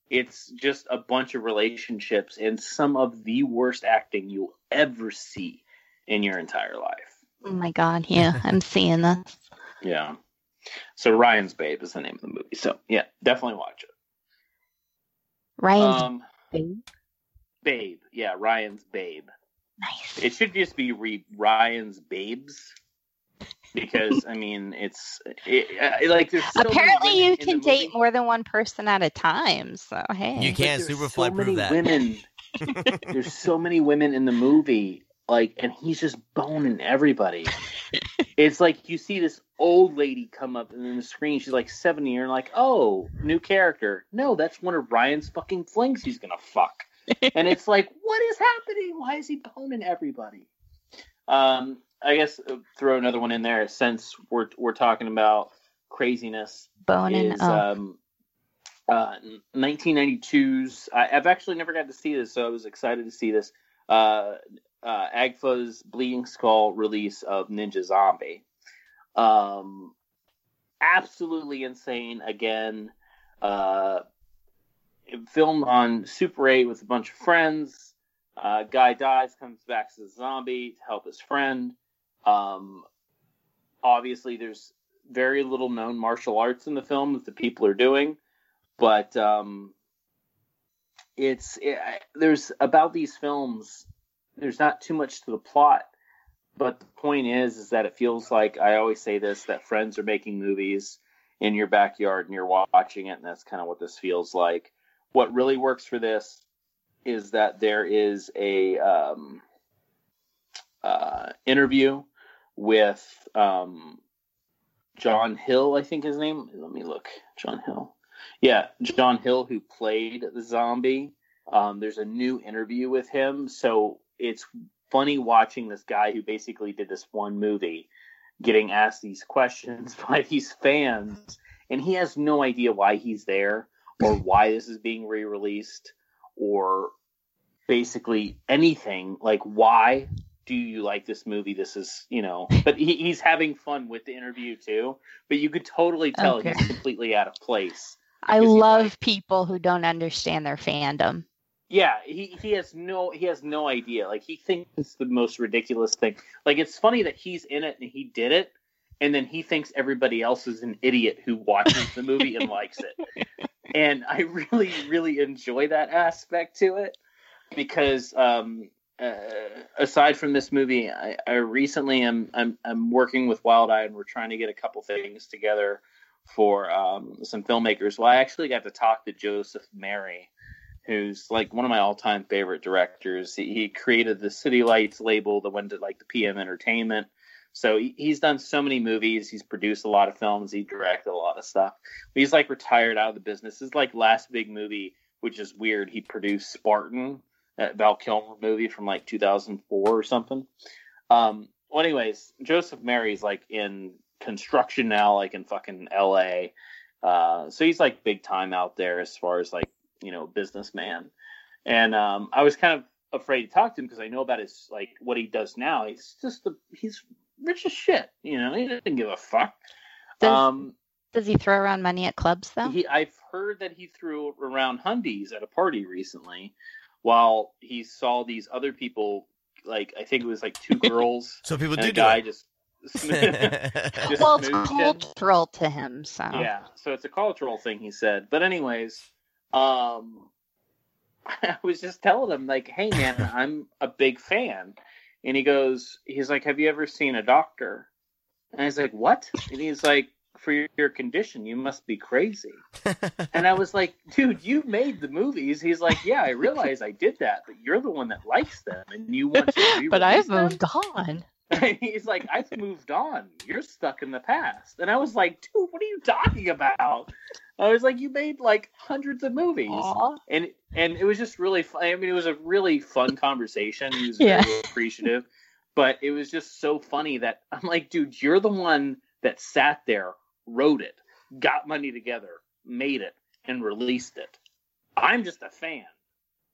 It's just a bunch of relationships and some of the worst acting you'll ever see in your entire life. oh my god, yeah, [laughs] I'm seeing this. Yeah. So Ryan's Babe is the name of the movie. So yeah, definitely watch it. Ryan's Um, babe. Babe, yeah, Ryan's Babe. Nice. It should just be re- Ryan's Babes, because I mean, it's it, uh, like there's so Apparently, you can date movie. more than one person at a time. So hey, You can't there's Superfly so prove that. Women, [laughs] there's so many women in the movie, like, and he's just boning everybody. [laughs] it's like you see this old lady come up and in the screen, she's like 70, and like, oh, new character. No, that's one of Ryan's fucking flings he's gonna fuck. [laughs] and it's like, what is happening? Why is he boning everybody? Um, I guess uh, throw another one in there since we're we're talking about craziness boning. is um, uh, 1992's. I, I've actually never got to see this, so I was excited to see this. Uh, uh, Agfa's Bleeding Skull release of Ninja Zombie. Um, absolutely insane. Again, uh, filmed on Super 8 with a bunch of friends. Uh, guy dies, comes back as a zombie to help his friend. Um, obviously, there's very little known martial arts in the film that the people are doing, but um, it's it, there's about these films. There's not too much to the plot, but the point is, is that it feels like I always say this that friends are making movies in your backyard and you're watching it, and that's kind of what this feels like. What really works for this is that there is a um, uh, interview with um, John Hill, I think his name. Let me look. John Hill. Yeah, John Hill, who played the zombie. Um, there's a new interview with him, so it's funny watching this guy who basically did this one movie getting asked these questions [laughs] by these fans, and he has no idea why he's there or [laughs] why this is being re-released or basically anything like why do you like this movie this is you know [laughs] but he, he's having fun with the interview too but you could totally tell Okay. he's completely out of place I love like- people who don't understand their fandom. Yeah he, he has no he has no idea. Like he thinks it's the most ridiculous thing. Like it's funny that he's in it and he did it and then he thinks everybody else is an idiot who watches the movie and likes it. [laughs] And i really really enjoy that aspect to it because um uh, aside from this movie I, I recently am I'm, I'm working with wild eye and we're trying to get a couple things together for um, some filmmakers. Well i actually got to talk to Joseph Merhi who's like one of my all-time favorite directors. He, he created the City Lights label that went to like the PM Entertainment. So he, he's done so many movies. He's produced a lot of films. He directed a lot of stuff. He's like retired out of the business. His like last big movie, which is weird. He produced Spartan, that Val Kilmer movie from like 2004 or something. Um, well, anyways, Joseph Merhi's like in construction now, like in fucking L.A. Uh, so he's like big time out there as far as like you know businessman. And um, I was kind of afraid to talk to him because I know about his like what he does now. He's just the he's rich as shit. You know, he doesn't give a fuck. Does, um, does he throw around money at clubs though? he I've heard that he threw around hundies at a party recently, while he saw these other people like I think it was like two [laughs] girls So people and do a do guy it. just. [laughs] [laughs] just well, it's smooched him. cultural to him, so Yeah, so it's a cultural thing, he said. But anyways, um, [laughs] I was just telling him like, "Hey, man, [laughs] I'm a big fan," and he goes, "He's like, have you ever seen a doctor?" And I was like, "What?" And he's like, "For your, your condition, you must be crazy." And I was like, "Dude, you made the movies." He's like, "Yeah, I realize I did that, but you're the one that likes them, and you want to." [laughs] but I've them?" moved on. [laughs] And he's like, I've moved on. You're stuck in the past. And I was like, dude, what are you talking about? I was like, you made like hundreds of movies. Aw. And and it was just really fun. I mean, it was a really fun conversation. He was Yeah. very appreciative. But it was just so funny that I'm like, dude, you're the one that sat there, wrote it, got money together, made it, and released it. I'm just a fan.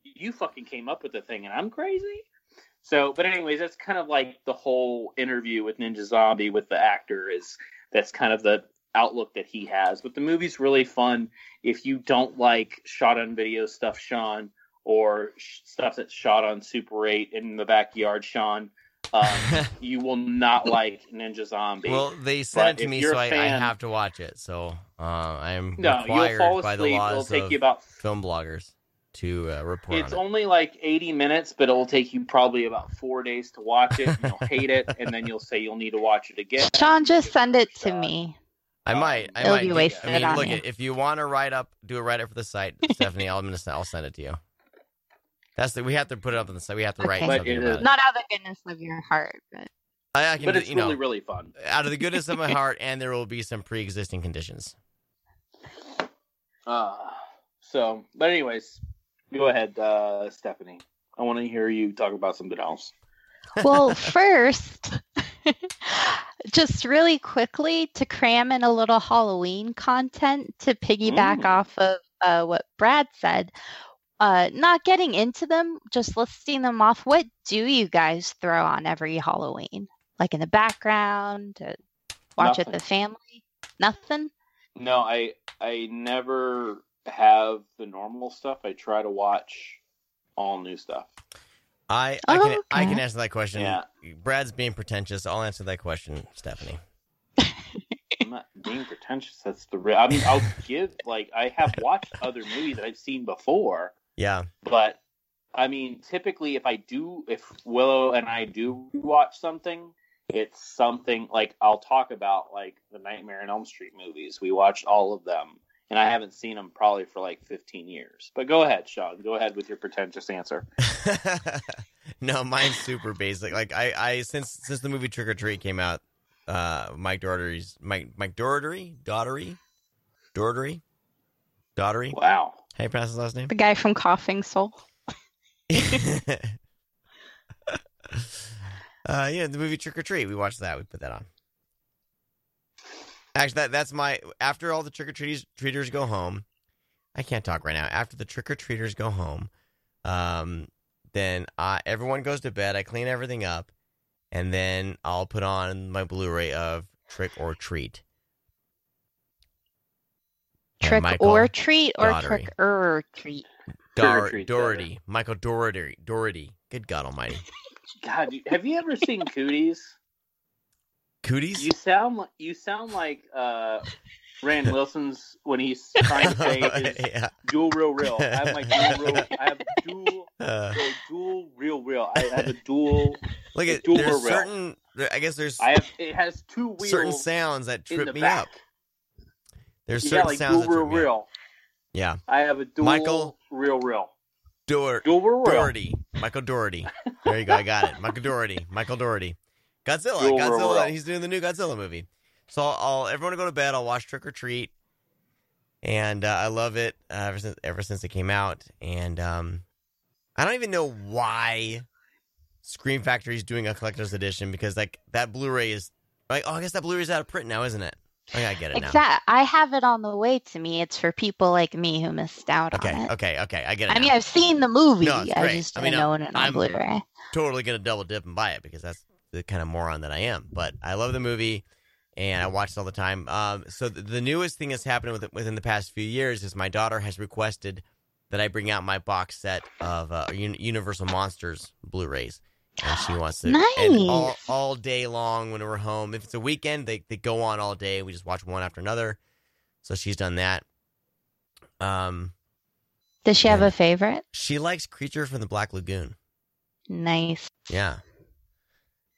You fucking came up with the thing, and I'm crazy. So, but anyways, that's kind of like the whole interview with Ninja Zombie with the actor is that's kind of the outlook that he has. But the movie's really fun if you don't like shot on video stuff, Sean, or sh- stuff that's shot on Super 8 in the backyard, Sean. Um, [laughs] you will not like Ninja Zombie. well, they sent it to me, so I, fan- have to watch it. So uh, I am no, you'll required fall by the asleep. It'll laws take of you about film bloggers to uh, report It's on it. only like 80 minutes, but it'll take you probably about four days to watch it. And you'll [laughs] hate it, and then you'll say you'll need to watch it again. Sean, just send it to Shot. me. I might. I It'll might. be do- wasted I mean, on look, you. if you want to write up, do a write up for the site, [laughs] Stephanie. I'm gonna. I'll send it to you. That's the. We have to put it up on the site. We have to write But something it about is- it. Not out of the goodness of your heart, but I, I can. But it's you really, really fun. out of the goodness of my [laughs] heart, and there will be some pre-existing conditions. Uh, so, but anyways, go ahead, uh, Stephanie. I want to hear you talk about something else. well, first, [laughs] just really quickly to cram in a little Halloween content to piggyback Mm. off of uh, what Brad said. Uh, not getting into them, just listing them off. What do you guys throw on every Halloween? Like in the background, to watch with the family? Nothing. No, I I never have the normal stuff. I try to watch all new stuff. I. I Oh, can. I can answer that question. Yeah. Brad's being pretentious. I'll answer that question, Stephanie. I'm not being pretentious. That's the real. I mean, I'll give like I have watched other movies that I've seen before, Yeah. but I mean, typically if I do, if Willow and I do watch something, it's something like I'll talk about like the Nightmare on Elm Street movies. We watched all of them, and I haven't seen them probably for like 15 years. But go ahead, Sean. Go ahead with your pretentious answer. [laughs] no, mine's super basic. Like I, I since since the movie Trick or Treat came out, uh, Mike Dougherty's Mike Mike Dougherty, Daughtery, Dougherty, Daughtery. Wow. How you pronounce his last name? The guy from Coughing Soul. [laughs] [laughs] uh, yeah, the movie Trick or Treat. We watched that. We put that on. Actually, that that's my after all the trick or treaters treaters go home. I can't talk right now. After the trick or treaters go home, um, then uh, everyone goes to bed. I clean everything up, and then I'll put on my Blu-ray of Trick or Treat. Trick or treat or Daughtery. trick or treat. Trick Dor- Treat, Dougherty, Michael Dougherty, Dougherty. Good God Almighty, [laughs] God, have you ever seen Cooties? Cooties. You sound like you sound like uh, Rand [laughs] Wilson's when he's trying to [laughs] say his yeah. dual real real. I have my dual real. I have [laughs] dual Uh, dual real real. I have a dual. look at dual there's certain. I guess there's I have. It has two wheels certain sounds that trip me back. up. There's Yeah, certain like sounds dual that real trip me up. Yeah. I have a dual Michael- real real. Royal. Dougherty. Michael Dougherty. There you go. I got it. Michael Dougherty. Michael Dougherty. Godzilla. Dual Godzilla. Royal. He's doing the new Godzilla movie. So I'll, I'll everyone to go to bed. I'll watch Trick or Treat, and uh, I love it uh, ever since ever since it came out. And um, I don't even know why Scream Factory is doing a collector's edition because like that Blu-ray is like oh I guess that Blu-ray is out of print now, isn't it? Yeah, I get it now. Exact. I have it on the way to me. It's for people like me who missed out Okay, on it. okay, okay. Okay. I get it. I mean. I've seen the movie. No, it's I great. just I didn't mean, own it on I'm- Blu-ray. totally gonna double dip and buy it because that's the kind of moron that I am. But I love the movie and I watch it all the time. Um, so the, the newest thing that's happened with, within the past few years is my daughter has requested that I bring out my box set of uh, Un- Universal Monsters Blu-rays. And she wants to, and all, all day long when we're home. If it's a weekend, they, they go on all day. We just watch one after another. So she's done that. Um, Does she have a favorite? she likes Creature from the Black Lagoon. Nice. Yeah.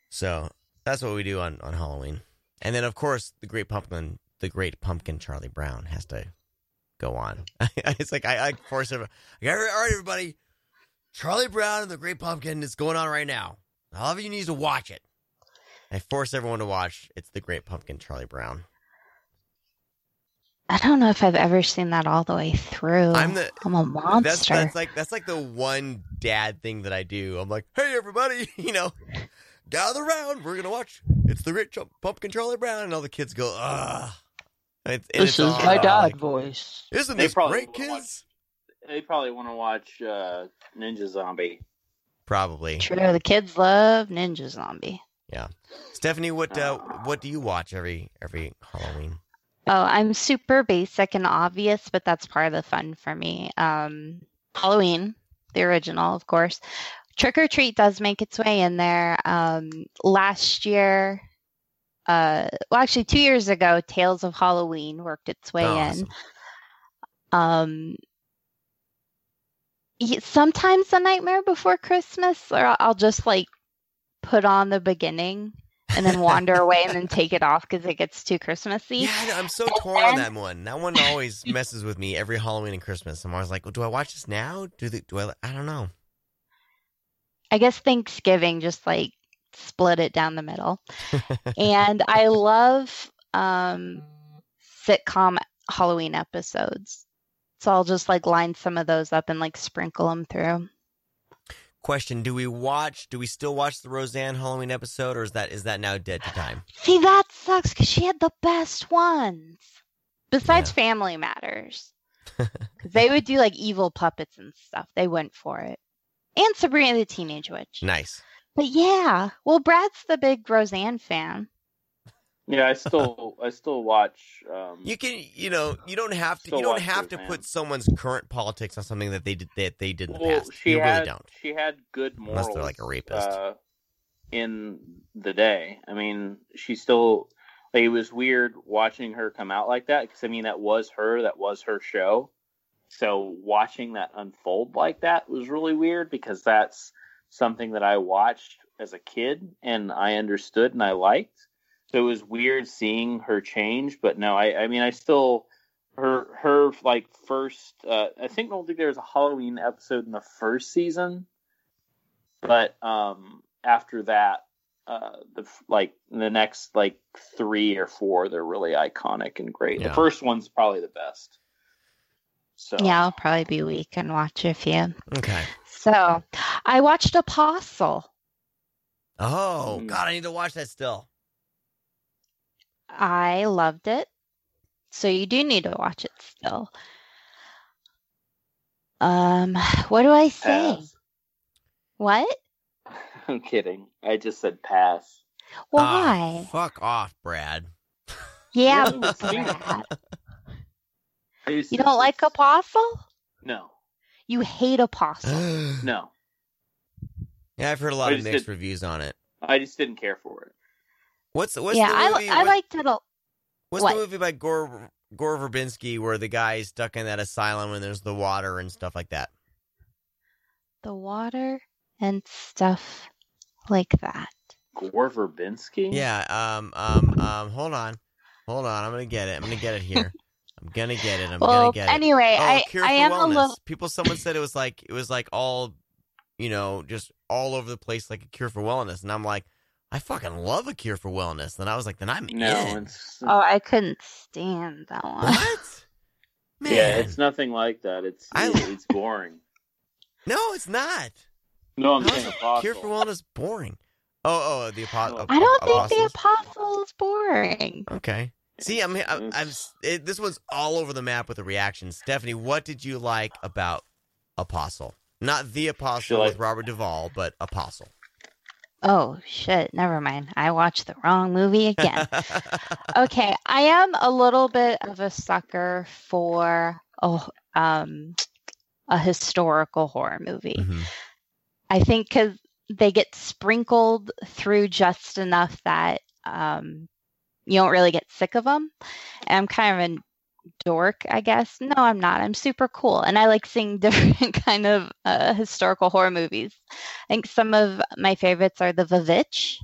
So that's what we do on, on Halloween. And then of course the great pumpkin the great pumpkin Charlie Brown has to go on. [laughs] it's like I, I force everyone all right everybody. Charlie Brown and the Great Pumpkin is going on right now. All of you need to watch it. I force everyone to watch It's the Great Pumpkin Charlie Brown. I don't know if I've ever seen that all the way through. I'm the I'm a monster. that's that's like that's like the one dad thing that I do. I'm like, hey everybody, [laughs] you know, gather around. We're gonna watch. It's the Great Ch- Pumpkin Charlie Brown, and all the kids go, ah. It's, and it's all, like, voice. Isn't They this probably great, wanna watch- kids? They probably want to watch uh, Ninja Zombie. Probably. True. The kids love Ninja Zombie. Yeah. Stephanie, what uh, what do you watch every every Halloween? Oh, I'm super basic and obvious, but that's part of the fun for me. Um, Halloween, the original, of course. Trick or Treat does make its way in there. Um, last year, uh, well, actually, two years ago, Tales of Halloween worked its way Oh, in. awesome. Um, sometimes the Nightmare Before Christmas, or I'll- just like put on the beginning and then wander [laughs] away and then take it off because it gets too Christmassy. Yeah, I'm so torn on that one. That one always messes with me every Halloween and Christmas. I'm always like, well, do I watch this now? Do they, do I? I don't know. I guess Thanksgiving just like split it down the middle. [laughs] and I love um sitcom Halloween episodes. So I'll just like line some of those up and like sprinkle them through. Question: Do we watch? Do we still watch the Roseanne Halloween episode, or is that is that now dead to time? See, that sucks because she had the best ones. Besides Family Matters, they would do like evil puppets and stuff. They went for it. And Sabrina the Teenage Witch. Nice. But yeah, well, Brad's the big Roseanne fan. Yeah, I still [laughs] I still watch. Um, You can, you know, you don't have to. You don't watch have to put someone's current politics on something that they did that they did in the well, past. she you had really don't. she had good morals. Unless they're like a rapist. Uh, in the day, I mean, she still. Like, it was weird watching her come out like that because I mean that was her, that was her show. So watching that unfold like that was really weird because that's something that I watched as a kid and I understood and I liked. So it was weird seeing her change, but no, I, I mean, I still her her like first. Uh, I think I don't think there was a Halloween episode in the first season, but um, after that, uh, the like the next like three or four, they're really iconic and great. Yeah. The first one's probably the best. So Yeah, I'll probably be weak and watch a few. Okay. So I watched Apostle. Oh Mm. God, I need to watch that still. I loved it. So you do need to watch it still. Um, what do I say? pass. What? [laughs] I'm kidding. I just said pass. Why? Ah, fuck off, Brad. yeah, Well, see. Brad. I You don't like Apostle? No, You hate Apostle. [sighs] no. Yeah, I've heard a lot of mixed reviews on it. I just didn't care for it. What's what's yeah, the I, movie? I what- liked it. A, what's what? the movie by Gore Gore Verbinski where the guy's stuck in that asylum and there's the water and stuff like that? the water and stuff like that. Gore Verbinski. Yeah. Um. Um. Um. Hold on. Hold on. I'm gonna get it. I'm gonna get it here. [laughs] I'm gonna get it. I'm well, gonna get it. anyway, Oh, I cure I for am wellness. a little. People, someone said it was like it was like all, you know, just all over the place, like a cure for wellness. And I'm like, I fucking love a cure for wellness. Then I was like, then I'm No, in. it's Oh, I couldn't stand that one. What? Man, [laughs] yeah, it's nothing like that. It's I- it's boring. no, it's not. No, I'm saying apostle. Cure for wellness boring. Oh, oh, the apostle. I don't think the apostle is boring. Okay. See, I'm, I'm, I'm it, this one's all over the map with the reactions. Stephanie, what did you like about Apostle? Not the Apostle like- with Robert Duvall, but Apostle. Oh shit! Never mind. I watched the wrong movie again. [laughs] okay, I am a little bit of a sucker for a um a historical horror movie. Mhm. I think because they get sprinkled through just enough that um, you don't really get sick of them. And I'm kind of a dork, I guess. No, I'm not. I'm super cool, and I like seeing [laughs] different kind of uh, historical horror movies. I think some of my favorites are The Vavitch.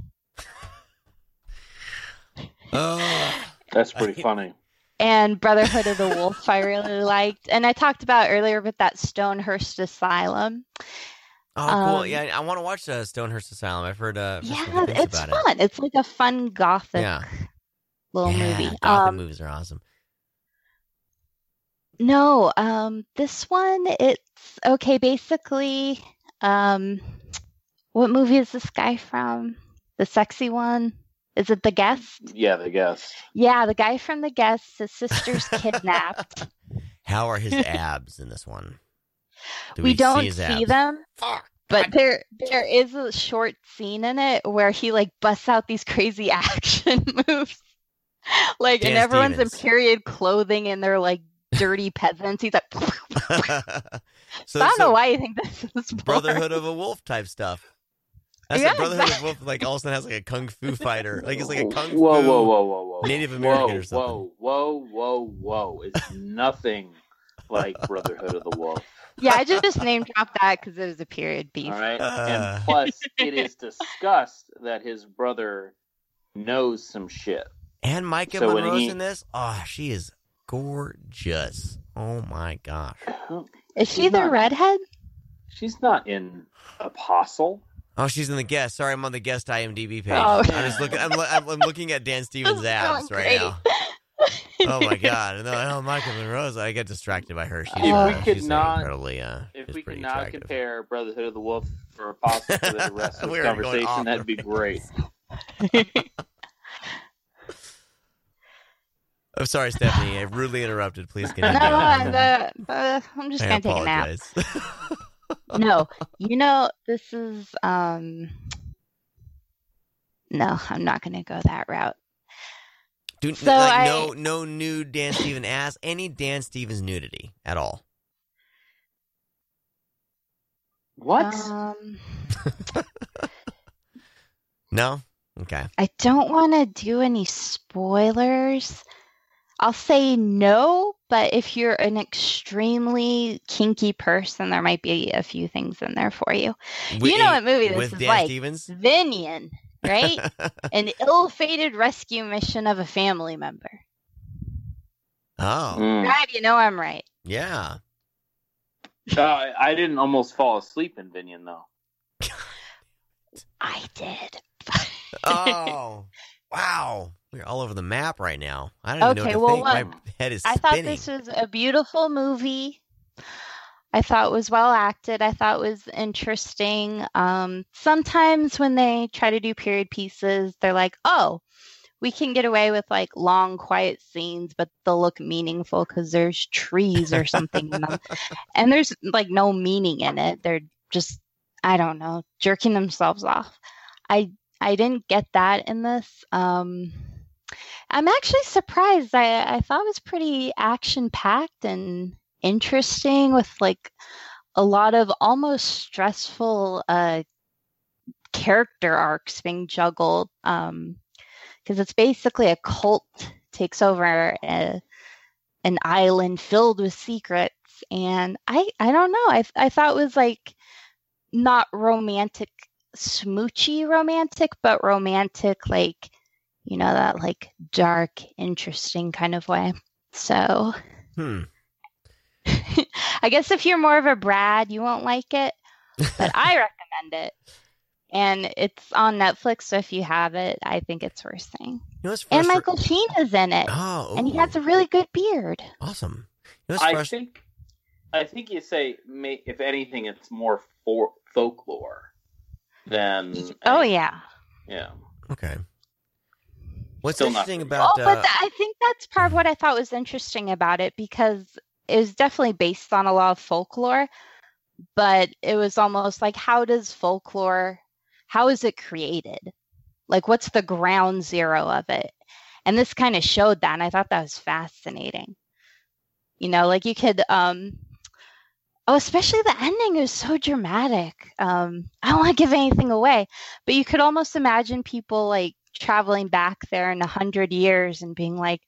Oh, That's pretty funny. and Brotherhood of the [laughs] Wolf I really liked. And I talked about earlier with that Stonehurst Asylum. oh, cool. Um, yeah, I want to watch uh, Stonehurst Asylum. I've heard, uh, Yeah, it's about fun. It's like a fun gothic Yeah. Little. Yeah, movie. Gothic Um, movies are awesome. no, um, this one it's okay. Basically, um, what movie is this guy from? The sexy one? Is it The Guest? Yeah, the guest. Yeah, the guy from The Guest. His sister's [laughs] kidnapped. How are his [laughs] abs in this one? Do we, don't his see them. Fuck. But there there is a short scene in it where he like busts out these crazy [laughs] action moves. [laughs] Like and everyone's Stevens. in period clothing and they're like dirty [laughs] peasants. He's like [laughs] so, I don't know why you think this is boring. Brotherhood of a Wolf type stuff. That's Yeah, the Brotherhood exactly. of Wolf. Like all of a sudden has like a kung fu fighter. Like it's like a kung fu. Whoa, whoa, whoa, whoa, whoa. Native American whoa, or something. Whoa, whoa, whoa, whoa. It's nothing like Brotherhood of the Wolf. Yeah, I just, just name dropped that because it was a period piece. All right. Uh. and plus, it is discussed that his brother knows some shit. And Maika So when Monroe's he- in this. Oh, she is gorgeous. Oh my gosh. Is she She's the not- redhead? She's not in Apostle. Oh, she's in the guest. Sorry, I'm on the guest IMDb page. Oh. I'm just looking. I'm, I'm, I'm looking at Dan [laughs] Stevens' This abs right great. now. [laughs] Oh my god! No, oh, Maika Monroe's. I get distracted by her. She's, If uh, we could she's not- incredibly. Uh, If we could not attractive. compare Brotherhood of the Wolf or Apostle to the rest [laughs] of We the are going off conversation, that'd be great. I'm sorry, Stephanie. I rudely interrupted. Please [laughs] No, continue. I'm, uh, uh, I'm just I gonna take a nap. [laughs] no, you know this is um. No, I'm not gonna go that route. Do, So like I- no no nude Dan Stevens ass. Any Dan Stevens nudity at all? What? Um, [laughs] No. Okay. I don't want to do any spoilers. I'll say no, but if you're an extremely kinky person, there might be a few things in there for you. you know what movie this with is Dan like? Stevens? Vinyan, right? [laughs] An ill-fated rescue mission of a family member. oh Mm. God, you know I'm right. yeah. Uh, I I didn't almost fall asleep in Vinyan though. I did. [laughs] Oh wow. We're all over the map right now. I don't even Okay, know well, My head is I thought this was a beautiful movie. I thought it was well acted. I thought it was interesting. Um, sometimes when they try to do period pieces, they're like, "Oh, we can get away with like long, quiet scenes, but they'll look meaningful because there's trees or something in them." [laughs] And there's like no meaning in it. They're just, I don't know, jerking themselves off. I I didn't get that in this. Um, I'm actually surprised. I, I thought it was pretty action packed and interesting with like a lot of almost stressful uh, character arcs being juggled. Um, because it's basically a cult takes over a, an island filled with secrets, and I I don't know. I I thought it was like not romantic, smoochy romantic, but romantic like you know that like dark interesting kind of way So Hmm. [laughs] I guess if you're more of a Brad, you won't like it, but I [laughs] recommend it. And it's on Netflix, so if you have it, I think it's worth seeing. You know what's And Michael Sheen is in it, Oh, and he has a really good beard. awesome. You know what's I frust- think, I think you say, if anything, it's more for folklore than. Oh any- yeah. yeah. Okay. What's Still not interesting for me. about oh, uh, but th- I think that's part of what I thought was interesting about it because it was definitely based on a lot of folklore, but it was almost like how does folklore, how is it created? Like, what's the ground zero of it? And this kind of showed that, and I thought that was fascinating. You know, like you could, um, oh, especially the ending is so dramatic. Um, I don't want to give anything away, but you could almost imagine people like traveling back there in a hundred years and being like,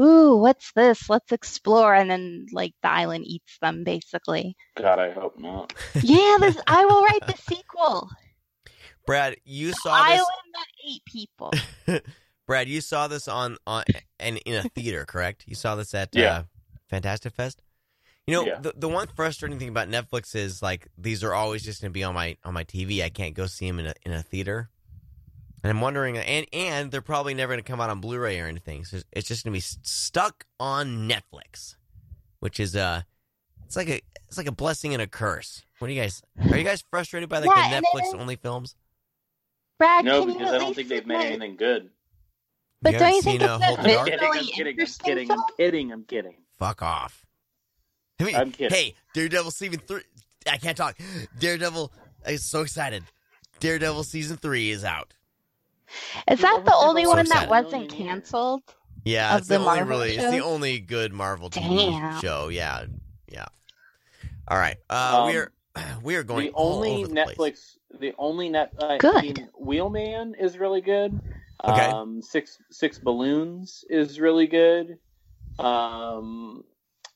"Ooh, what's this? Let's explore." And then like the island eats them, basically. God, I hope not. yeah, this [laughs] I will write the sequel. Brad, you saw Island this. that ate people. [laughs] Brad, you saw this on on and in a theater, correct? You saw this at Yeah. uh, Fantastic Fest. You know, Yeah. the the one frustrating thing about Netflix is like these are always just going to be on my on my TV. I can't go see them in a in a theater. And I'm wondering, and and they're probably never going to come out on Blu-ray or anything. So it's just going to be stuck on Netflix, which is uh, it's like a it's like a blessing and a curse. What do you guys? Are you guys frustrated by like Yeah, the Netflix is- only films? Brad, No, can because at I don't think they've made admit- anything good. But You don't you think seen, it's a the I'm Dark? kidding, I'm kidding, I'm kidding. I'm kidding, I'm kidding. Fuck off. I mean, I'm kidding. Hey, Daredevil season three. I can't talk. Daredevil. I'm so excited. Daredevil season three is out. Is that the only So one excited. that wasn't canceled? Yeah, Of it's the, the only Marvel really. It's the only good Marvel TV Damn. show. Yeah, yeah. All right. Uh, Um, we are [clears throat] we are going the only all over the Netflix, place. the only net, uh, Good. I mean, Wheelman is really good. Okay. Um, six Six Balloons is really good. Um,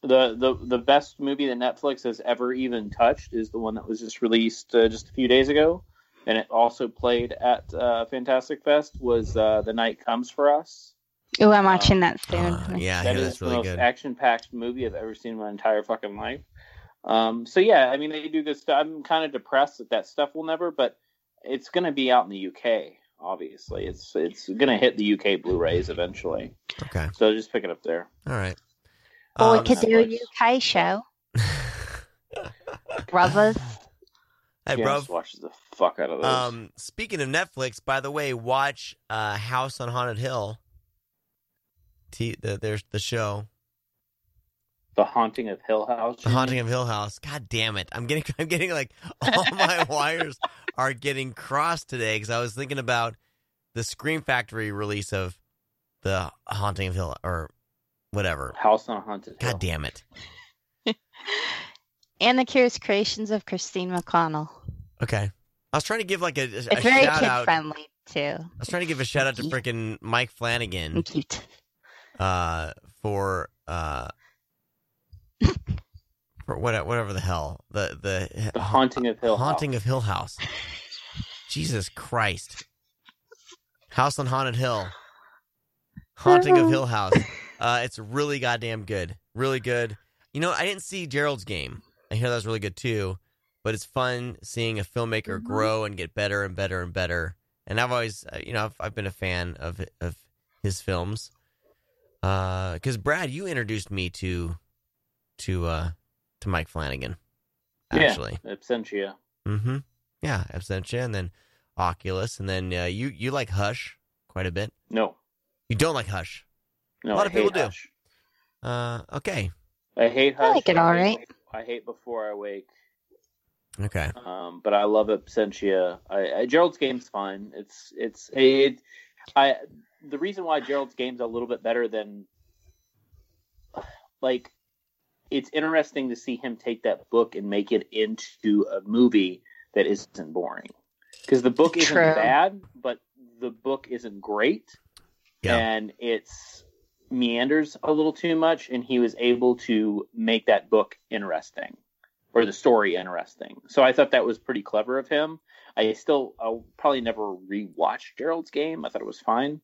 the the the best movie that Netflix has ever even touched is the one that was just released uh, just a few days ago, and it also played at uh, Fantastic Fest. Was uh, The Night Comes for Us? Oh, I'm watching that soon. Uh, yeah, I That hear is that's the really most good. action-packed movie I've ever seen in my entire fucking life. Um, so yeah, I mean they do good stuff. I'm kind of depressed that that stuff will never, but it's going to be out in the UK. Obviously, it's it's going to hit the UK Blu-rays eventually. Okay. So just pick it up there. All right. Well, Um, we could do a UK show, [laughs] brothers. hey, Janice bro. watches the fuck out of those. Um, speaking of Netflix, by the way, watch uh, House on Haunted Hill. T- the, there's the show, the Haunting of Hill House. The Haunting of Hill House. God damn it! I'm getting, [laughs] I'm getting like all my [laughs] wires are getting crossed today because I was thinking about the Scream Factory release of the Haunting of Hill or whatever. House on Haunted Hill. God damn it! And the Curious Creations of Christine McConnell. Okay, I was trying to give like a, a It's very shout kid out. friendly too. I was trying to give a shout out to freaking Mike Flanagan. And cute. uh, for uh, for what, whatever the hell the the, The Haunting of Hill haunting House. of Hill House. [laughs] Jesus Christ! House on Haunted Hill. Haunting of Hill House. [laughs] Uh, it's really goddamn good. Really good. You know, I didn't see Gerald's game. I hear that was really good too. But it's fun seeing a filmmaker Mhm. grow and get better and better and better. And I've always, uh, you know, I've, I've been a fan of of his films. Because Brad, you introduced me to to uh to Mike Flanagan. Actually, Yeah, Absentia. mm-hmm. Yeah, Absentia, and then Oculus, and then uh, you you like Hush quite a bit. No, You don't like Hush. no. A lot I of people hate do. Hush. Uh, okay, I hate Hush. I like it I hate- right. I hate Before I Wake. Okay. Um, but I love Absentia. I, I, Gerald's game's fine. It's it's it. I the reason why Gerald's game's a little bit better than like it's interesting to see him take that book and make it into a movie that isn't boring because the book isn't True. bad, but the book isn't great, Yeah. and it's meanders a little too much, and he was able to make that book interesting or the story interesting. So I thought that was pretty clever of him. I still I'll probably never rewatch Gerald's game. I thought it was fine.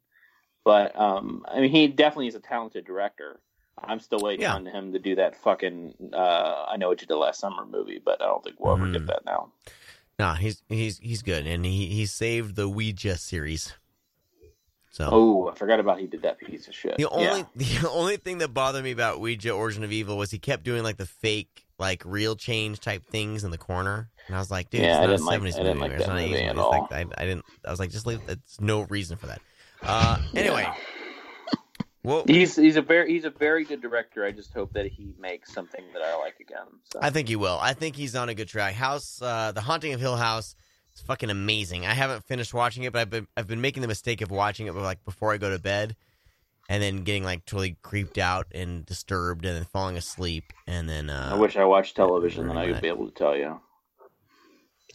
But um I mean he definitely is a talented director. I'm still waiting Yeah. on him to do that fucking uh, I know what you did last summer movie, but I don't think we'll ever Mm. get that now. No, he's he's he's good, and he he saved the Ouija series. So Oh, I forgot about he did that piece of shit. the only Yeah. [laughs] the only thing that bothered me about Ouija Origin of Evil was he kept doing like the fake like real change type things in the corner, and I was like, dude, Yeah, it's not a like- seventies I didn't movie, like it's not an movie 80s at movie. All. like, I, I didn't. I was like, just leave. That's no reason for that. Uh, anyway, Yeah. well, He's he's a very he's a very good director. I just hope that he makes something that I like again. So. I think he will. I think he's on a good track. House, uh, The Haunting of Hill House, is fucking amazing. I haven't finished watching it, but I've been I've been making the mistake of watching it like before I go to bed, and then getting like totally creeped out and disturbed, and then falling asleep, and then uh, I wish I watched television, then I would be able to tell you.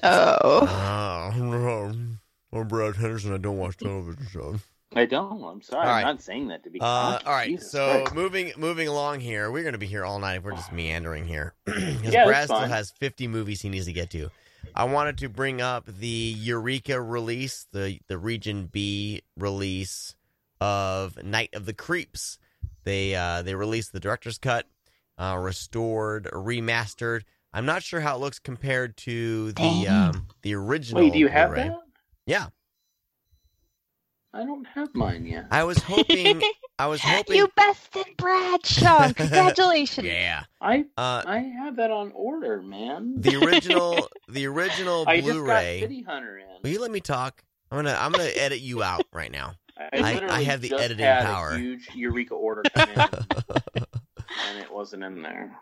Oh. [laughs] Oh, I'm Brad Henderson. I don't watch television shows. I don't. I'm sorry. All right. I'm not saying that to be. Uh, all right, Jesus so Christ. moving moving along here, we're going to be here all night. If we're just [sighs] meandering here. [clears throat] 'Cause Yeah, Brad still has 50 movies he needs to get to. I wanted to bring up the Eureka release, the the Region B release of Night of the Creeps. They uh, they released the director's cut, uh, restored, remastered. I'm not sure how it looks compared to the Dang. um, the original. Wait, do you have Blu-ray. that? Yeah, I don't have mine yet. I was hoping. I was [laughs] hoping. You bested Brad, Sean. [laughs] Congratulations. yeah. I Uh, I have that on order, man. the original [laughs] the original I just got Blu-ray. City Hunter in. Will you let me talk? I'm gonna I'm gonna edit you out right now. I, I- I have the just editing had power. A huge Eureka order [laughs] come in, and it wasn't in there.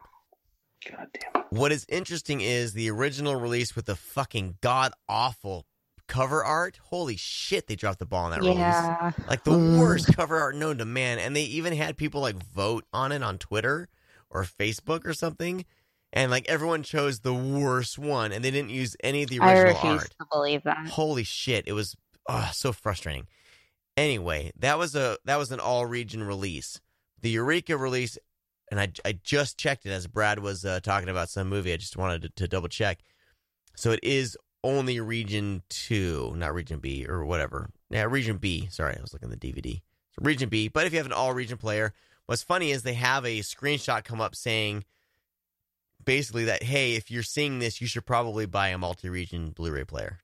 God damn it! What is interesting is the original release with the fucking god awful cover art. Holy shit, they dropped the ball on that release. Like the Mm. worst cover art known to man, and they even had people like vote on it on Twitter or Facebook or something, and like everyone chose the worst one, and they didn't use any of the original I original refuse art. to believe that. Holy shit! It was oh, so frustrating. Anyway, that was a that was an all region release. The Eureka release, and I I just checked it as Brad was uh, talking about some movie. I just wanted to, to double check. So it is only region two, not region B or whatever. Yeah, region B. Sorry, I was looking at the DVD. So region B. But if you have an all region player, what's funny is they have a screenshot come up saying basically that hey, if you're seeing this, you should probably buy a multi region Blu-ray player.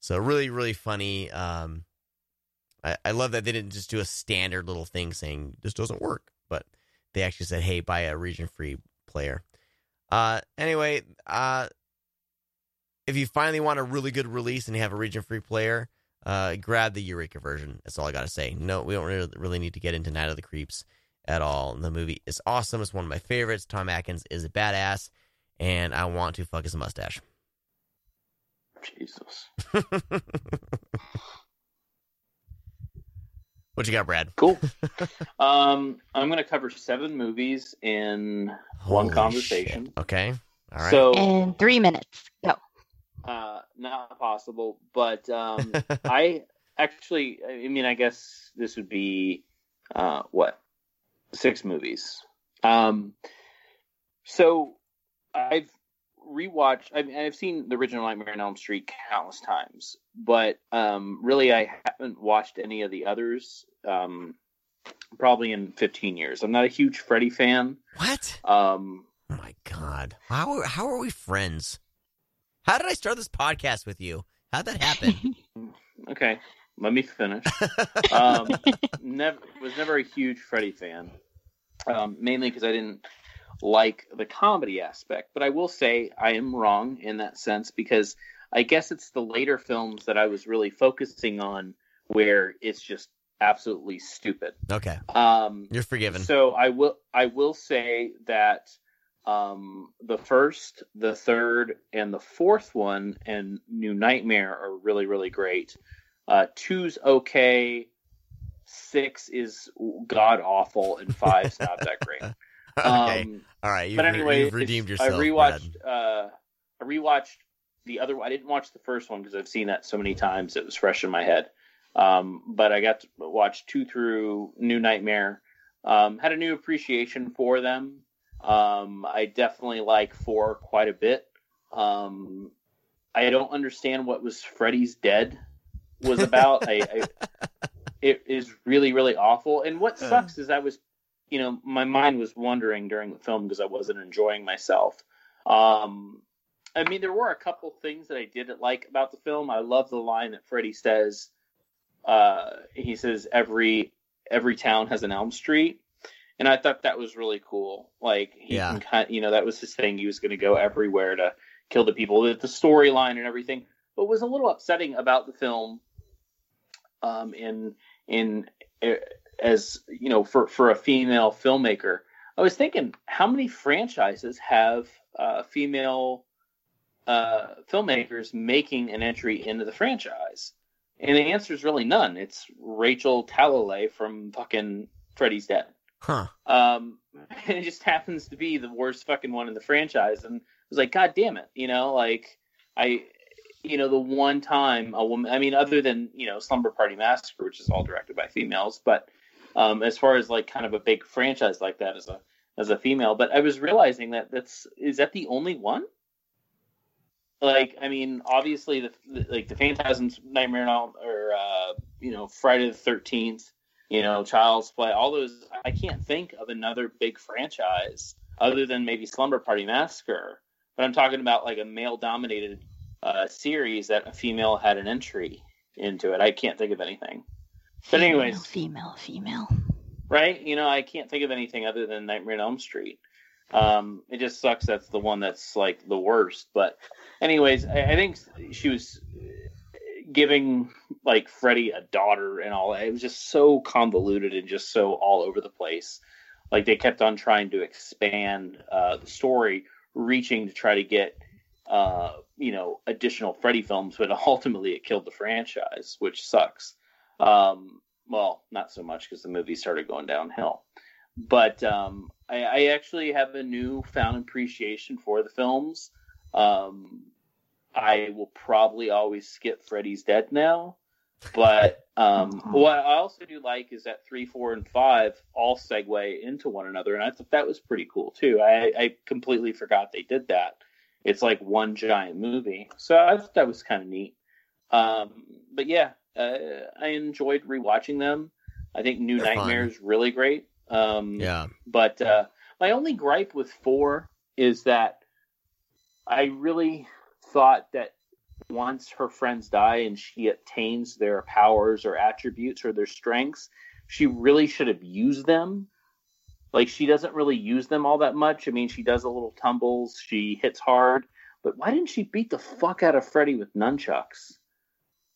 So really, really funny. Um, I, I love that they didn't just do a standard little thing saying this doesn't work, but they actually said, "Hey, buy a region-free player." Uh, anyway, uh, if you finally want a really good release and you have a region-free player, uh, grab the Eureka version. That's all I gotta say. No, we don't really, really need to get into Night of the Creeps at all. The movie is awesome. It's one of my favorites. Tom Atkins is a badass, and I want to fuck his mustache. Jesus. [laughs] what you got, Brad? Cool. [laughs] um, I'm going to cover seven movies in one conversation. shit. Okay. All right. So, In three minutes. Go. uh, not possible, but um, [laughs] I actually, I mean, I guess this would be uh, what six movies. Um, so I've rewatched. I mean, I've seen the original Nightmare on Elm Street countless times, but um, really, I haven't watched any of the others. Um, probably in 15 years. I'm not a huge Freddy fan. what? Um, Oh my god. How are, how are we friends? How did I start this podcast with you? How'd that happen? [laughs] okay, let me finish. [laughs] um, never was never a huge Freddy fan, um, mainly because I didn't like the comedy aspect. But I will say I am wrong in that sense because I guess it's the later films that I was really focusing on where it's just absolutely stupid. okay. Um, You're forgiven. so I will I will say that um, the first, the third, and the fourth one and New Nightmare are really really great. Uh, two's okay. Six is god awful, and five's not that great. [laughs] [laughs] okay. Um, All right. You've, but anyway, you've redeemed yourself. I rewatched. Uh, I rewatched the other. I didn't watch the first one because I've seen that so many times. It was fresh in my head. Um, but I got to watch two through New Nightmare. Um, had a new appreciation for them. Um, I definitely like four quite a bit. Um, I don't understand what was Freddy's Dead was about. I, I [laughs] it is really really awful. And what sucks is I was you know, my mind was wandering during the film because I wasn't enjoying myself. Um, I mean, there were a couple things that I didn't like about the film. I love the line that Freddy says. Uh, he says every every town has an Elm Street, and I thought that was really cool. Like he Yeah. can kind, you know, that was his thing. He was going to go everywhere to kill the people. The, the storyline and everything. But was a little upsetting about the film, um, in in as you know, for for a female filmmaker, I was thinking, how many franchises have uh, female uh, filmmakers making an entry into the franchise? And the answer is really none. It's Rachel Talalay from fucking Freddy's Dead. Huh. Um, and [laughs] it just happens to be the worst fucking one in the franchise. And I was like, God damn it, you know, like I, you know, the one time a woman, I mean, other than you know Slumber Party Massacre, which is all directed by females, but um, as far as like kind of a big franchise like that as a as a female, but I was realizing that that's is that the only one? Like, I mean, obviously the, the like the Phantasms, Nightmare Elm, or uh, you know Friday the Thirteenth, you know Child's Play, all those. I can't think of another big franchise other than maybe Slumber Party Massacre. But I'm talking about like a male dominated uh, series that a female had an entry into it. I can't think of anything. But anyways, female, female. right? You know, I can't think of anything other than Nightmare on Elm Street. Um, it just sucks that's the one that's like the worst. But, anyways, I, I think she was giving like Freddy a daughter and all that. It was just so convoluted and just so all over the place. Like they kept on trying to expand uh, the story, reaching to try to get uh, you know additional Freddy films, but [laughs] ultimately it killed the franchise, which sucks. Um, well, not so much because the movie started going downhill. But um, I, I actually have a newfound appreciation for the films. Um, I will probably always skip Freddy's Dead now. But um, [laughs] what I also do like is that three, four, and five all segue into one another, and I thought that was pretty cool too. I, I completely forgot they did that. It's like one giant movie, so I thought that was kind of neat. Um, but yeah, uh, I enjoyed rewatching them. I think New They're. Nightmare is really great. Um, Yeah. but uh, my only gripe with four is that I really thought that once her friends die and she attains their powers or attributes or their strengths, she really should have used them. Like she doesn't really use them all that much. I mean, she does a little tumbles, she hits hard, but why didn't she beat the fuck out of Freddy with nunchucks?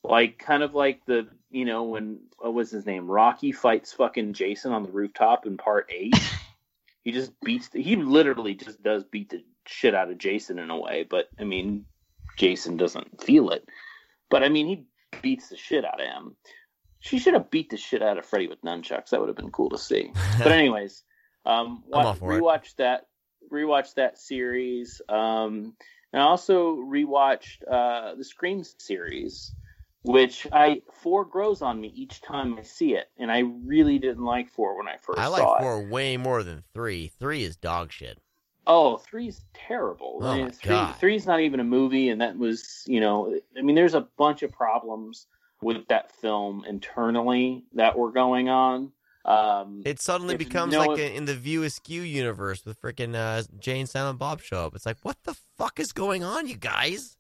Like kind of like the you know when what was his name Rocky fights fucking Jason on the rooftop in part eight. [laughs] he just beats the, he literally just does beat the shit out of Jason in a way, but I mean Jason doesn't feel it. But I mean he beats the shit out of him. She should have beat the shit out of Freddy with nunchucks. That would have been cool to see. [laughs] But anyways, um, I'm all wa- for it. that rewatch that series. Um, and I also rewatched uh, the Scream series, which I four grows on me each time I see it, and I really didn't like four when I first I like it. four way more than three. Three is dog shit. Oh, three's terrible. Oh I mean, three, God. three's not even a movie, and that was, you know, I mean, there's a bunch of problems with that film internally that were going on. Um, It suddenly becomes no like a, in the View Askew universe with freaking uh, Jay and Silent Bob show up. It's like, what the fuck is going on, you guys?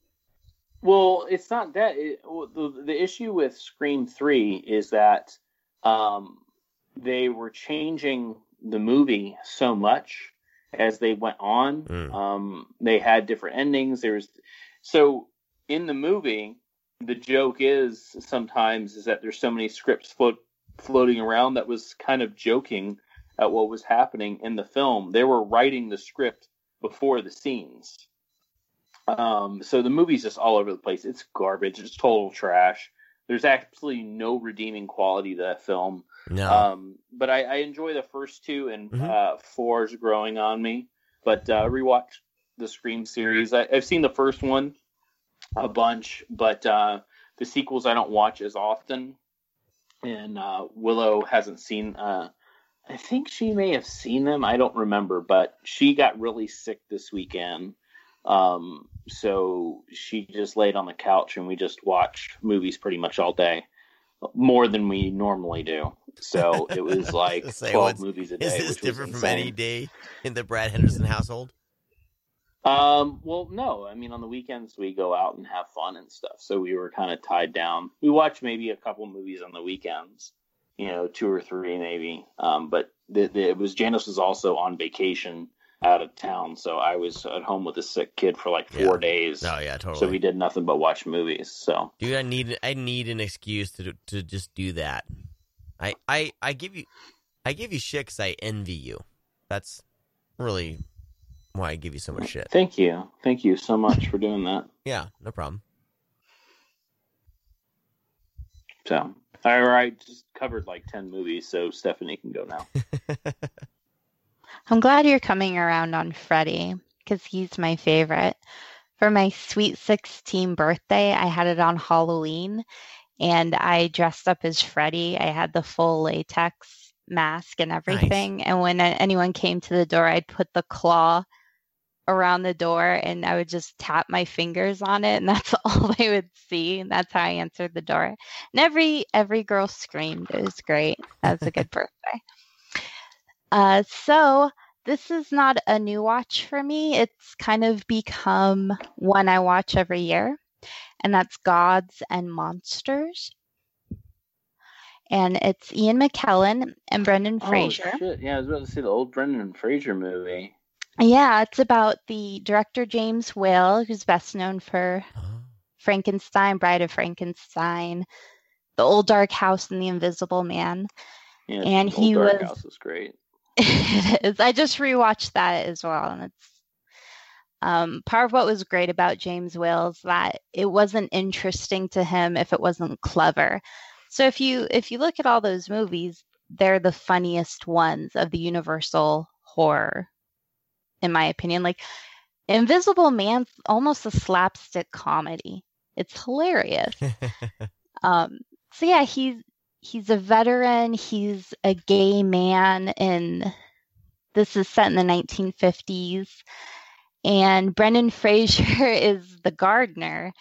Well, it's not that. It, well, the the issue with Scream Three is that um, they were changing the movie so much as they went on. Mm. Um, they had different endings. There was so in the movie, the joke is sometimes is that there's so many scripts float, floating around that was kind of joking at what was happening in the film. They were writing the script before the scenes. Um, so the movie's just all over the place. It's garbage. It's total trash. There's absolutely no redeeming quality to that film. No. Um, but I, I enjoy the first two, and Mhm. uh, four's growing on me. But uh, rewatch the Scream series. I, I've seen the first one a bunch, but uh, the sequels I don't watch as often. And uh, Willow hasn't seen. Uh, I think she may have seen them. I don't remember, but she got really sick this weekend. Um, so she just laid on the couch and we just watched movies pretty much all day. more than we normally do. So it was [laughs] like Say, twelve movies a day. Is this different from any day in the Brad Henderson household? Um, well, no. I mean, on the weekends we go out and have fun and stuff. So we were kind of tied down. We watch maybe a couple movies on the weekends, you know, two or three maybe. Um, but the, the, it was Janice was also on vacation out of town, so I was at home with a sick kid for like four Yeah. days. No, yeah, totally. So we did nothing but watch movies. So Dude, I need I need an excuse to to just do that. I I I give you I give you shit 'cause I envy you. That's really why I give you so much shit. thank you, thank you so much for doing that. Yeah, no problem. So all right, just covered like ten movies, so Stephanie can go now. [laughs] I'm glad you're coming around on Freddie because he's my favorite. For my sweet 16 birthday, I had it on Halloween and I dressed up as Freddie. I had the full latex mask and everything. And when anyone came to the door, I'd put the claw around the door and I would just tap my fingers on it and that's [laughs] all they would see. And that's how I answered the door. And every every girl screamed. It was great. That was a good [laughs] birthday. Uh, so this is not a new watch for me. It's kind of become one I watch every year, and that's Gods and Monsters. And it's Ian McKellen and Brendan Fraser. Oh, shit. Yeah, I was about to say the old Brendan Fraser movie. Yeah, it's about the director James Whale, who's best known for Frankenstein, Bride of Frankenstein, The Old Dark House, and The Invisible Man. Yeah, And Old he Dark was- House was great. It is. [laughs] I just rewatched that as well, and it's um, part of what was great about James Whale's that it wasn't interesting to him if it wasn't clever. So if you if you look at all those movies, they're the funniest ones of the Universal horror, in my opinion. Like Invisible Man's almost a slapstick comedy. It's hilarious. [laughs] Um, so yeah, he's he's a veteran. He's a gay man, and this is set in the 1950s. And Brendan [laughs] Fraser is the gardener,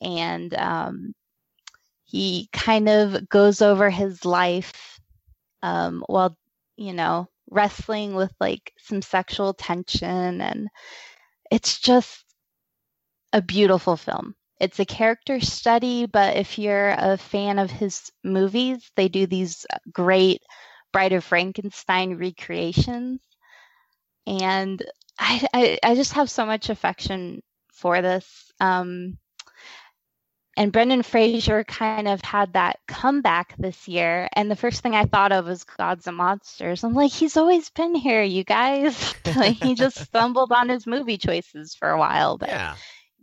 and um, he kind of goes over his life um, while you know wrestling with like some sexual tension, and it's just a beautiful film it's a character study, but if you're a fan of his movies, they do these great Bride of Frankenstein recreations. And I, I, I just have so much affection for this. Um, and Brendan Fraser kind of had that comeback this year. And the first thing I thought of was Gods and Monsters. I'm like, he's always been here, you guys. [laughs] like, he just [laughs] stumbled on his movie choices for a while. But yeah.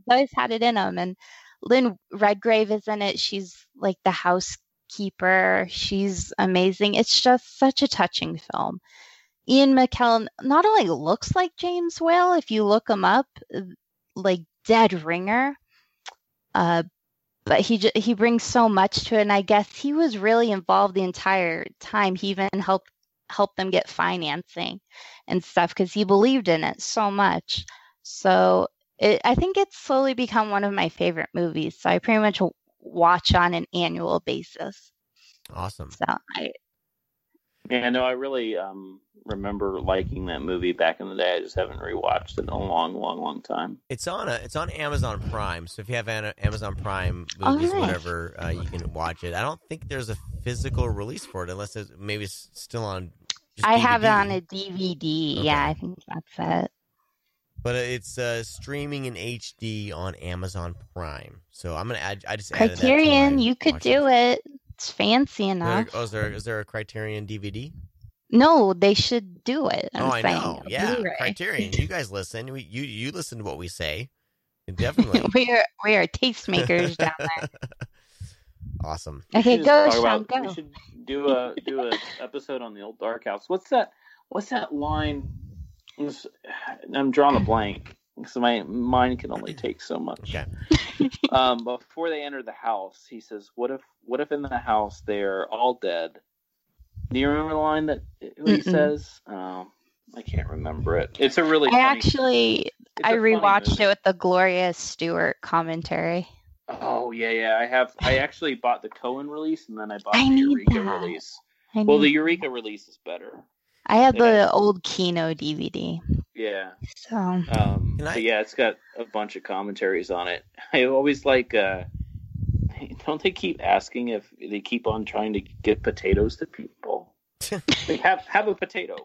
Always had it in him. And Lynn Redgrave is in it. She's like the housekeeper. She's amazing. It's just such a touching film. Ian McKellen not only looks like James Whale, if you look him up, like dead ringer, uh, but he ju- he brings so much to it. And I guess he was really involved the entire time. He even helped help them get financing and stuff because he believed in it so much. So it, I think it's slowly become one of my favorite movies. So I pretty much watch on an annual basis. Awesome. So I, Yeah, no, I really um, remember liking that movie back in the day. I just haven't rewatched it in a long, long, long time. It's on a it's on Amazon Prime. So if you have Ana- Amazon Prime movies, nice. whatever, uh, you can watch it. I don't think there's a physical release for it, unless it's maybe it's still on. Just I have it on a DVD. Yeah, I think that's it. But it's uh, streaming in HD on Amazon Prime. So I'm gonna add. I just added that Criterion, you could do list. it. It's fancy There, enough. oh, is there is there a Criterion DVD? No, they should do it. I'm oh, I saying, know. Yeah, Blu-ray. Criterion. You guys listen. We, you you listen to what we say. [laughs] Definitely we are we are tastemakers down there. [laughs] awesome. Okay, go, just talk Sean, about- go. We should do a do a episode on the old Dark House. What's that? What's that line? It's- I'm drawing a [laughs] blank because my mind can only take so much. Okay. [laughs] um, before they enter the house, he says, "What if, what if in the house they're all dead?" Do you remember the line that he Mm-mm. says? Um, I can't remember it. It's a really. I funny, actually it's a I funny rewatched it with the Gloria Stuart commentary. Oh yeah, yeah. I have. I actually bought the Cohen release, and then I bought I the Eureka that. release. I, Well, the Eureka release is better. I had yeah. the old Kino DVD. Yeah. So Um, I- yeah, it's got a bunch of commentaries on it. [laughs] I always like. uh [laughs] Don't they keep asking if they keep on trying to get potatoes to people? [laughs] they have have a potato.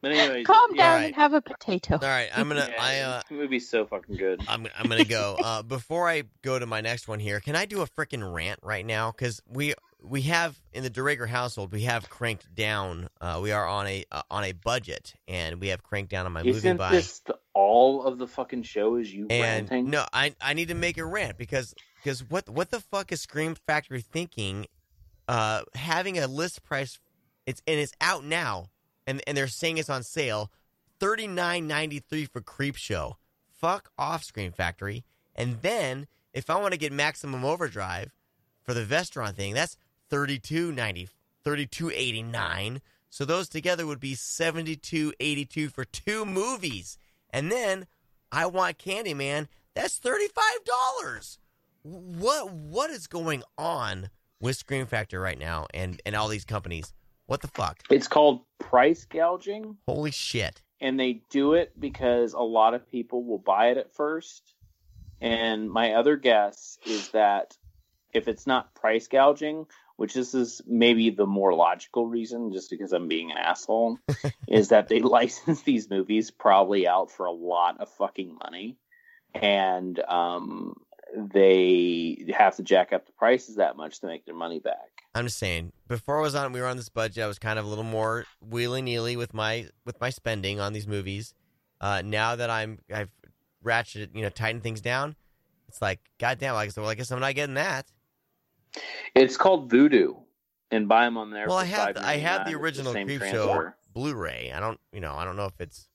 But anyways, calm yeah, down Alright. and have a potato. All right, I'm gonna. yeah, I uh, the movie's so fucking good. I'm I'm gonna go. Uh, before I go to my next one here, can I do a freaking rant right now? Because we we have in the DeRager household, we have cranked down. Uh, we are on a uh, on a budget, and we have cranked down on my movie Isn't buy. this the, all of the fucking show? Is you and ranting? no, I I need to make a rant because because what what the fuck is Scream Factory thinking? Uh, having a list price, it's and it's out now, and and they're saying it's on sale, thirty nine ninety three for Creepshow. Fuck off, Scream Factory. And then if I want to get Maximum Overdrive for the Vestron thing, that's thirty two ninety, thirty two eighty nine. So those together would be seventy two eighty two for two movies. And then I want Candyman. That's thirty five dollars. What what is going on with Scream Factory right now and and all these companies? What the fuck? It's called price gouging, Holy shit! and they do it because a lot of people will buy it at first. And my other guess is that if it's not price gouging, which this is maybe the more logical reason, just because I'm being an asshole, [laughs] is that they [laughs] license these movies probably out for a lot of fucking money, and um, they have to jack up the prices that much to make their money back. I'm just saying. Before I was on, we were on this budget. I was kind of a little more wheelie neely with my with my spending on these movies. Uh, now that I'm I've ratcheted, you know, tightened things down. It's like, goddamn, like, so, well, I guess I'm not getting that. It's called Vudu, and buy them on there. Well, for I have the, I have the original same Creepshow. Blu-ray. I don't, you know, I don't know if it's,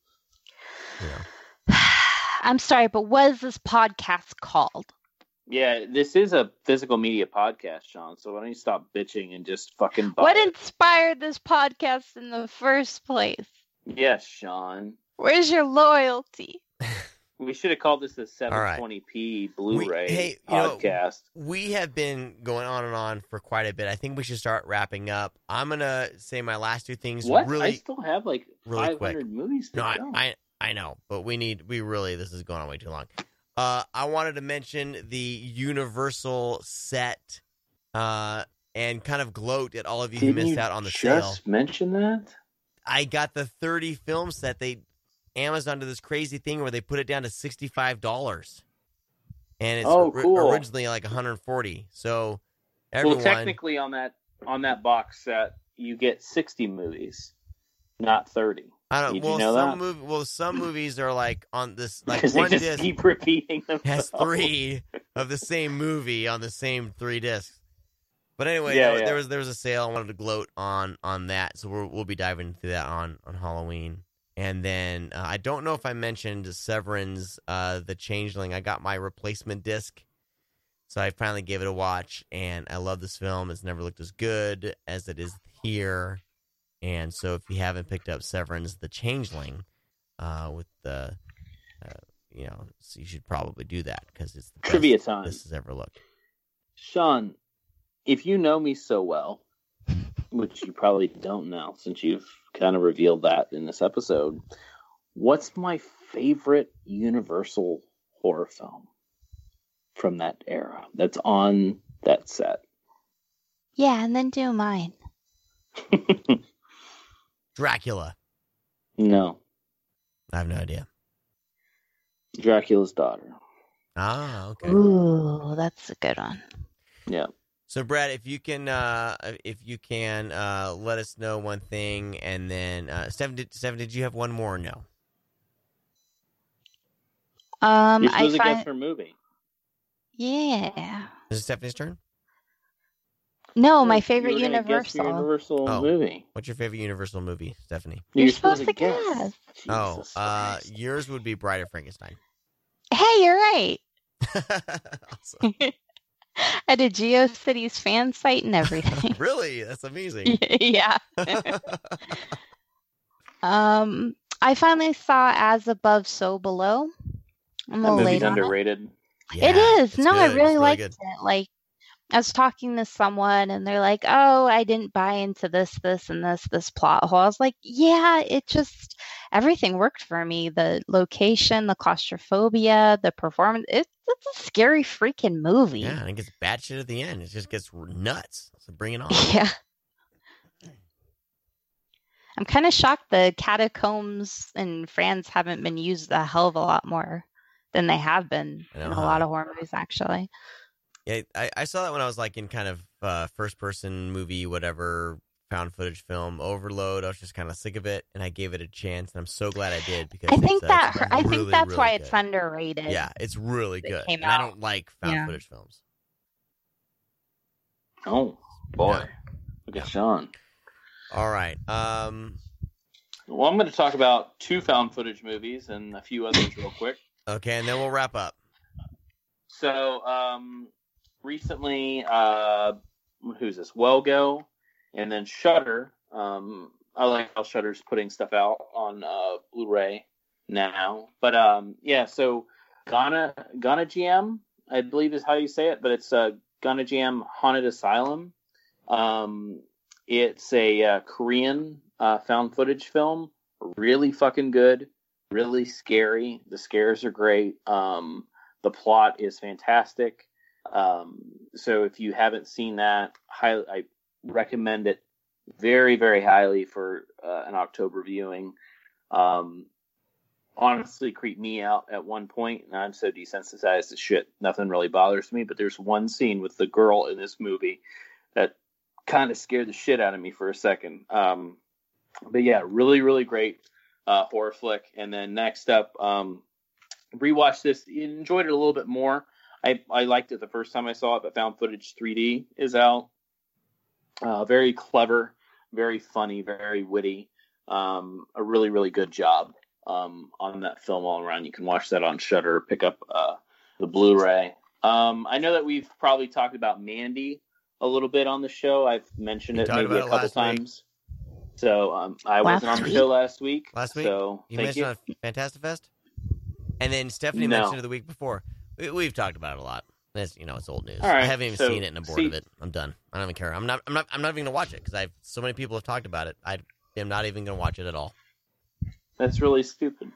you know, [sighs] I'm sorry, but what is this podcast called? Yeah, this is a physical media podcast, Sean. So why don't you stop bitching and just fucking buy What it? inspired this podcast in the first place? Yes, Sean. Where's your loyalty? We should have called this the 720p Blu-ray hey, you know, podcast. we have been going on and on for quite a bit. I think we should start wrapping up. I'm gonna say my last two things what? I still have like really 500 movies to No, I, go. I I know, but we need we really this is going on way too long. Uh, I wanted to mention the Universal set, uh, and kind of gloat at all of you who Didn't missed you out on the just sale. mention that? I got the 30 film set. They Amazon did this crazy thing where they put it down to sixty five dollars, and it's Oh, ori- cool. originally like 140. So everyone, Well, technically on that on that box set, you get 60 movies, not 30. I don't. Did you Well, know some that? movie, well, some movies are like on this [laughs] like Because they one just disc keep repeating them. has [laughs] three of the same movie on the same three discs. But anyway, Yeah, there, yeah. there was there was a sale. I wanted to gloat on on that, so we'll we'll be diving into that on on Halloween. And then uh, I don't know if I mentioned Severin's uh, The Changeling. I got my replacement disc, so I finally gave it a watch, and I love this film. It's never looked as good as it is here. And so, if you haven't picked up Severin's The Changeling, uh, with the, uh, you know, so you should probably do that because it's the best Trivia time. this has ever looked. Sean, if you know me so well, which you probably don't know since you've kind of revealed that in this episode, what's my favorite Universal horror film from that era that's on that set? Yeah, and then do mine. [laughs] Dracula. no, I have no idea. Dracula's daughter. Ah, okay. Ooh, that's a good one. Yeah. So, Brad, if you can, uh, if you can, uh, let us know one thing, and then uh, Stephen, did, Stephen, did you have one more? Or no. Um, You're I supposed to guess find her movie. yeah. Is it Stephanie's turn? No, You my favorite gonna guess Universal. Universal Oh. movie. What's your favorite Universal movie, Stephanie? You're supposed to guess. oh, uh, yours would be Bride of Frankenstein. Hey, you're right. [laughs] Awesome. [laughs] [laughs] I did GeoCities fan site and everything. [laughs] really? That's amazing. [laughs] yeah. Um, I finally saw As Above, So Below. I'm a that little movie's late underrated. it Yeah, it's No, I good. really It's liked good. it. Like I was talking to someone and they're like, "Oh, I didn't buy into this, this, and this, this plot hole." I was like, "Yeah, it just everything worked for me. The location, the claustrophobia, the performance. It, it's a scary freaking movie." Yeah, and it gets batshit at the end. It just gets nuts. So bring it [laughs] on. Yeah. I'm kind of shocked the catacombs in France haven't been used a hell of a lot more than they have been know, in a huh? lot of horror movies, actually. Yeah, I, I saw that when I was like in kind of uh, first person movie, whatever found footage film overload. I was just kind of sick of it, and I gave it a chance, and I'm so glad I did because I think it's, uh, that it's I really, think that's really why good. it's underrated. Yeah, it's really that good, came and I don't like found Yeah. footage films. Oh boy, Yeah. look at Sean. All right, um, Well, I'm going to talk about two found footage movies and a few others real quick. okay, and then we'll wrap up. So, um, recently, uh, who's this? Well Go, and then Shudder. Um, I like how Shudder's putting stuff out on uh, Blu-ray now. But um, yeah, so Ghana Gonjiam, I believe is how you say it, but it's uh, Gonjiam Haunted Asylum. Um, it's a uh, Korean uh, found footage film. Really fucking good. Really scary. The scares are great. Um, the plot is fantastic. Um, so if you haven't seen that, I recommend it very, very highly for uh, an October viewing. Um, honestly, creeped me out at one point, and I'm so desensitized to shit, nothing really bothers me. But there's one scene with the girl in this movie that kind of scared the shit out of me for a second. Um, but yeah, really, really great uh, horror flick. And then next up, um, rewatched this, enjoyed it a little bit more. I, I liked it the first time I saw it, but found footage 3D is out. Uh, very clever, very funny, very witty. Um, a really, really good job um, on that film all around. You can watch that on Shudder. Pick up uh, the Blu-ray. Um, I know that we've probably talked about Mandy a little bit on the show. I've mentioned We it maybe a it couple last week. times. So um, I Last wasn't on the week? show last week. Last week? So You thank mentioned you. on Fantastic Fest, and then Stephanie No. mentioned it the week before. We, we've talked about it a lot. It's, you know, it's old news. Right, I haven't even so, seen it and I'm bored see- of it. I'm done. I don't even care. I'm not. I'm not. I'm not even gonna watch it because I've so many people have talked about it. I am not even gonna watch it at all. That's really stupid.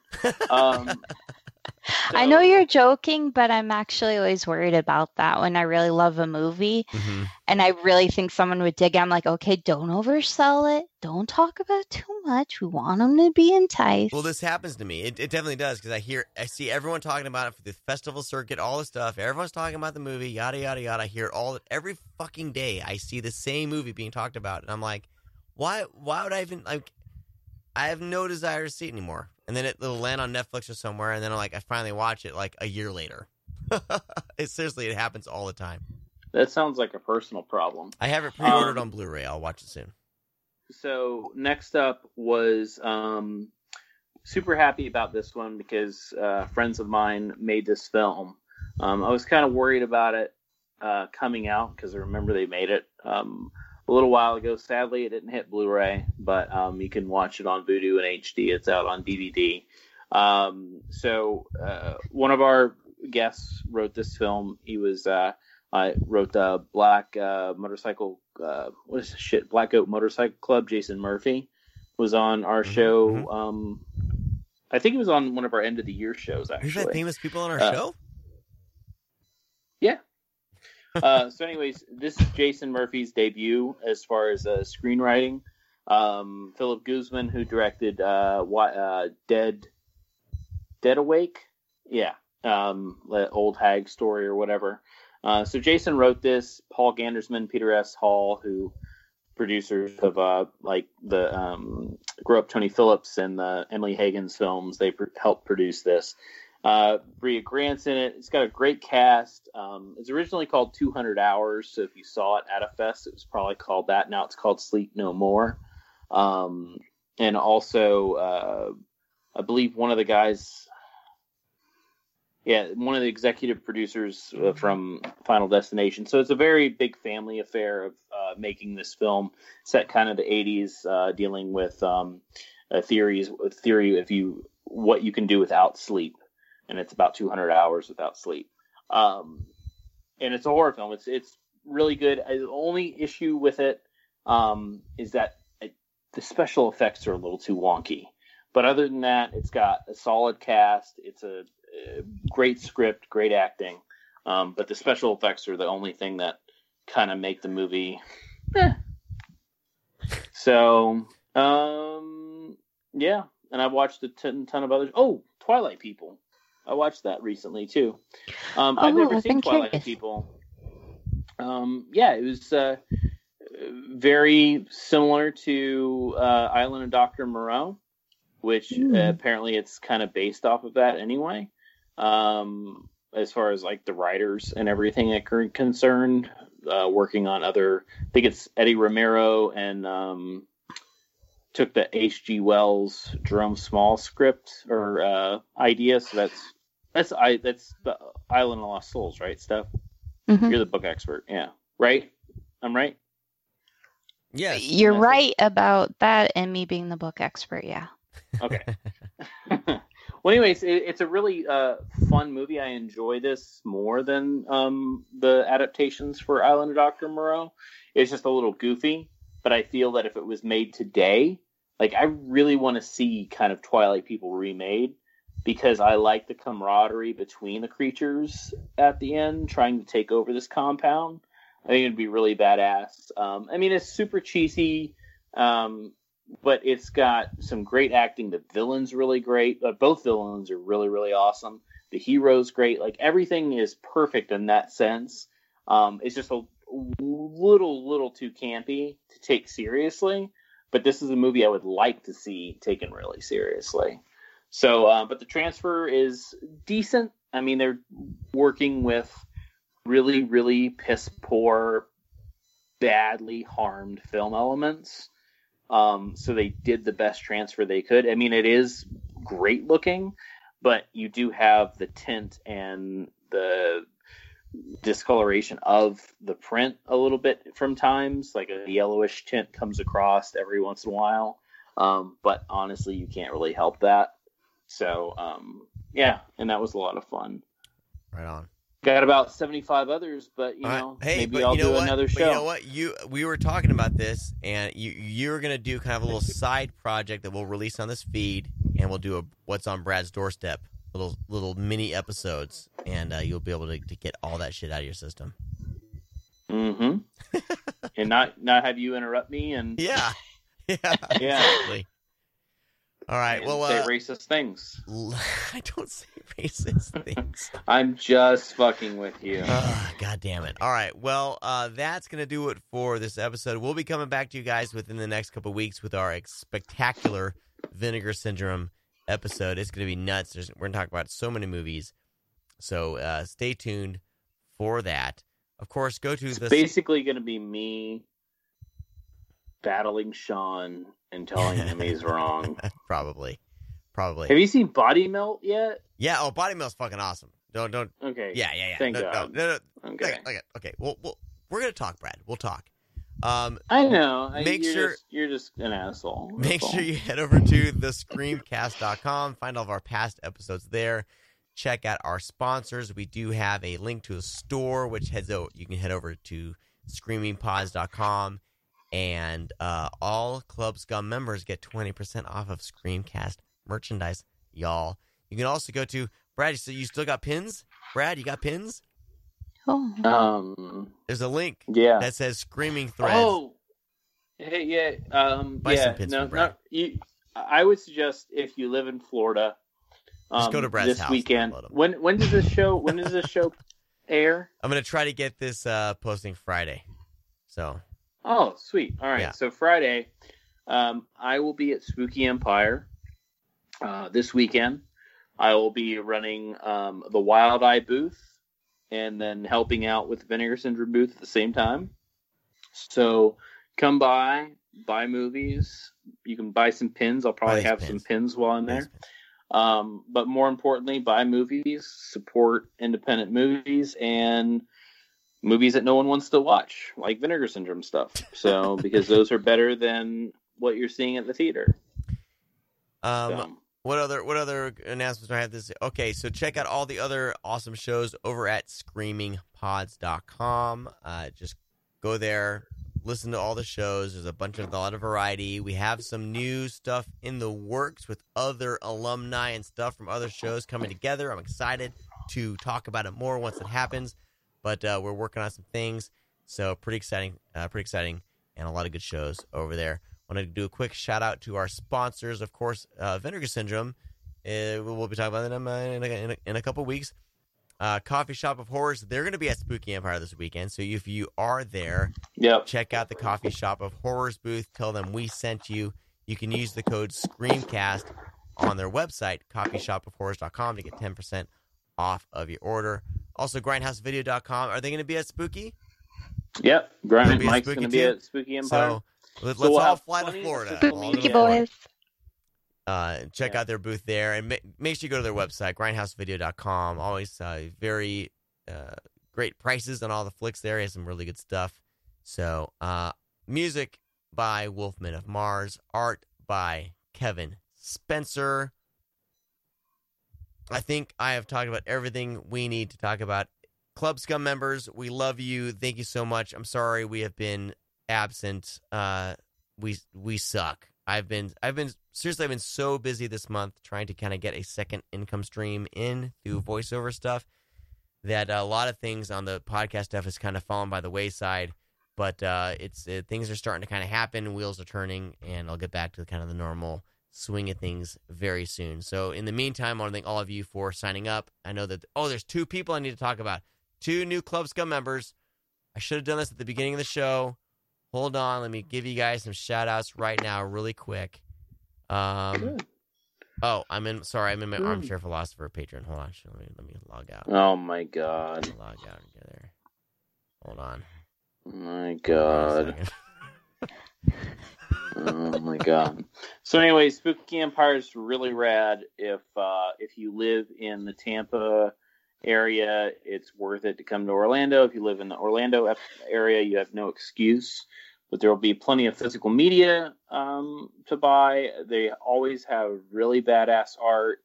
Um, [laughs] [laughs] I know you're joking, but I'm actually always worried about that when I really love a movie hmm and I really think someone would dig. it. I'm like, okay, don't oversell it. Don't talk about it too much. We want them to be enticed. Well, this happens to me. It, it definitely does because I hear, I see everyone talking about it for the festival circuit, all this stuff. Everyone's talking about the movie, yada yada yada. I hear all every fucking day. I see the same movie being talked about, and I'm like, why? Why would I even like? I have no desire to see it anymore. And then it, it'll land on Netflix or somewhere, and then I'm like, I finally watch it like a year later. [laughs] it seriously, it happens all the time. that sounds like a personal problem. I have it pre-ordered Um, on Blu-ray. I'll watch it soon. So next up was um, super happy about this one because uh, friends of mine made this film. Um, I was kind of worried about it uh, coming out because I remember they made it um, a little while ago. Sadly, it didn't hit Blu-ray, but um, you can watch it on Vudu and HD. It's out on DVD. Um, so uh, one of our guests wrote this film. He was uh, I wrote the Black uh, Motorcycle. Uh, what is this shit? Black Motorcycle Club. Jason Murphy was on our Mhm, show. mhm. Um, I think he was on one of our end of the year shows. Actually, had famous people on our Uh, show. Uh, so, anyways, this is Jason Murphy's debut as far as uh, screenwriting. Um, Phillip Guzman, who directed uh, uh, Dead, Dead Awake, yeah, um, old hag story or whatever. Uh, so Jason wrote this. Paul Gandersman, Peter S. Hall, who producers of uh, like the um, Grow Up Tony Phillips and the Emily Hagins' films, they pr- helped produce this. Uh, Bria Grant's in it. It's got a great cast. Um, it's originally called 200 Hours, so if you saw it at a fest, it was probably called that. Now it's called Sleep No More. Um, and also, uh, I believe one of the guys, yeah, one of the executive producers uh, from Final Destination. So it's a very big family affair of uh, making this film, set kind of the 80s, uh, dealing with um, uh, theories, theory if you what you can do without sleep and it's about 200 hours without sleep. um, and it's a horror film. It's it's really good. Uh, The only issue with it um, is that it, the special effects are a little too wonky. But other than that, it's got a solid cast. It's a, a great script, great acting. Um, but the special effects are the only thing that kind of make the movie. eh. So, um, yeah, and I've watched a ton, ton of others. Oh, Twilight People. I watched that recently too. Um, I've Oh, never I've seen Twilight curious. People. Um, yeah, it was uh, very similar to uh, Island of Doctor Moreau, which Hmm. uh, apparently it's kind of based off of that anyway. Um, as far as like the writers and everything that are concerned, uh, working on other, I think it's Eddie Romero and um, took the H.G. Wells Jerome Small script or uh, idea. So that's that's I that's the Island of Lost Souls, right? Steph, Mhm. you're the book expert, yeah, right? I'm right. Yes. You're That's it. right about that, and me being the book expert. Yeah. Okay. [laughs] well, anyways, it, it's a really uh, fun movie. I enjoy this more than um, the adaptations for Island of Doctor Moreau. It's just a little goofy, but I feel that if it was made today, like I really want to see kind of Twilight People remade because I like the camaraderie between the creatures at the end trying to take over this compound. I think it'd be really badass. Um, I mean, it's super cheesy. Um, but it's got some great acting. The villain's really great. Uh, both villains are really, really awesome. The hero's great. Like everything is perfect in that sense. Um, it's just a little, little too campy to take seriously. But this is a movie I would like to see taken really seriously. So, uh, but the transfer is decent. I mean, they're working with really, really piss poor, badly harmed film elements. Um, so they did the best transfer they could. I mean, it is great looking, but you do have the tint and the discoloration of the print a little bit from times. Like a yellowish tint comes across every once in a while. Um, but honestly, you can't really help that. So, um, yeah, and that was a lot of fun. Right on. Got about 75 others, but you know, hey, maybe I'll do what? another But show. you know what? You we were talking about this, and you you're gonna do kind of a little [laughs] side project that we'll release on this feed, and we'll do a what's on Brad's doorstep, little little mini episodes, and uh, you'll be able to, to get all that shit out of your system. Mm-hmm. [laughs] and not not have you interrupt me and Yeah, [laughs] yeah, Yeah. exactly. All right. Well, say uh, racist things. [laughs] I don't say racist things. [laughs] I'm just fucking with you. Ah, God damn it. All right. Well, uh, that's going to do it for this episode. We'll be coming back to you guys within the next couple weeks with our spectacular Vinegar Syndrome episode. It's going to be nuts. There's, we're going to talk about so many movies. So uh, stay tuned for that. Of course, go to It's the. basically going to be me battling Sean and telling him he's wrong. [laughs] probably. Probably. Have you seen Body Melt yet? yeah. Oh, Body Melt's fucking awesome. Don't, don't. Okay. Yeah, yeah, yeah. Thank no, no, God. no, no, Okay. Okay, okay, okay. Well, well, we're gonna talk, Brad. We'll talk. Um, I know. I- Make you're sure- just, you're just an asshole. make That's sure you head over to thescreamcast.com, find all of our past episodes there. Check out our sponsors. We do have a link to a store, which heads out. You can head over to screamingpods.com, and uh, all Club Scum members get twenty percent off of Screamcast merchandise, y'all. You can also go to Brad. So you still got pins, Brad? You got pins? Oh. Um. There's a link Yeah. that says Screaming Threads. Oh. Hey, yeah. Um. Buy yeah. some pins no. Brad. Not, you, I would suggest if you live in Florida. Um, Just go to Brad's this house and weekend. When when does this show? When does this show [laughs] air? I'm gonna try to get this uh, posting Friday. So Oh, sweet. All right. Yeah. So Friday, um, I will be at Spooky Empire uh, this weekend. I will be running um, the Wild Eye booth and then helping out with the Vinegar Syndrome booth at the same time. So come by, buy movies. You can buy some pins. I'll probably have pins. some pins while I'm there. Um, but more importantly, buy movies, support independent movies, and movies that no one wants to watch, like Vinegar Syndrome stuff. So, [laughs] because those are better than what you're seeing at the theater. Um, So, What other what other announcements do I have this? Okay, so check out all the other awesome shows over at screamingpods.com. Uh, just go there, listen to all the shows. There's a bunch of a lot of variety. We have some new stuff in the works with other alumni and stuff from other shows coming together. I'm excited to talk about it more once it happens, but uh, we're working on some things. So pretty exciting, uh, pretty exciting, and a lot of good shows over there. Want to do a quick shout out to our sponsors, of course, uh, Vinegar Syndrome. Uh, we'll be talking about them uh, in, a, in, a, in a couple weeks. Uh, Coffee Shop of Horrors. They're going to be at Spooky Empire this weekend. So if you are there, Yep. check out the Coffee Shop of Horrors booth. Tell them we sent you. You can use the code SCREAMCAST on their website, coffeeshopofhorrors.com, to get 10% off of your order. Also, grindhousevideo.com. Are they going to be at Spooky? Yep. Grind Mike's spooky going to be at Spooky Empire. So let, So us we'll all fly to Florida. spooky boys. Uh, check Yeah. out their booth there and ma- make sure you go to their website, grindhousevideo.com. Always uh, very uh, great prices on all the flicks there. He has some really good stuff. So, uh, music by Wolfman of Mars, art by Kevin Spencer. I think I have talked about everything we need to talk about. Club Scum members, we love you. Thank you so much. I'm sorry we have been absent. Uh, we we suck. I've been I've been seriously I've been so busy this month trying to kind of get a second income stream in through voiceover stuff that a lot of things on the podcast stuff has kind of fallen by the wayside. But uh, it's uh, things are starting to kind of happen. Wheels are turning, and I'll get back to kind of the normal swing of things very soon. So in the meantime, I want to thank all of you for signing up. I know that oh, there's two people I need to talk about. Two new Club Scum members. I should have done this at the beginning of the show. Hold on, let me give you guys some shout outs right now, really quick. Um, oh, I'm in. Sorry, I'm in my armchair philosopher patron. Hold on, let me let me log out. Oh my god. Log out and get there. Hold on. My Hold on a god. [laughs] oh my god. So anyway, Spooky Empire is really rad. If uh, if you live in the Tampa area, it's worth it to come to Orlando. If you live in the Orlando area, you have no excuse. But there will be plenty of physical media um, to buy. They always have really badass art.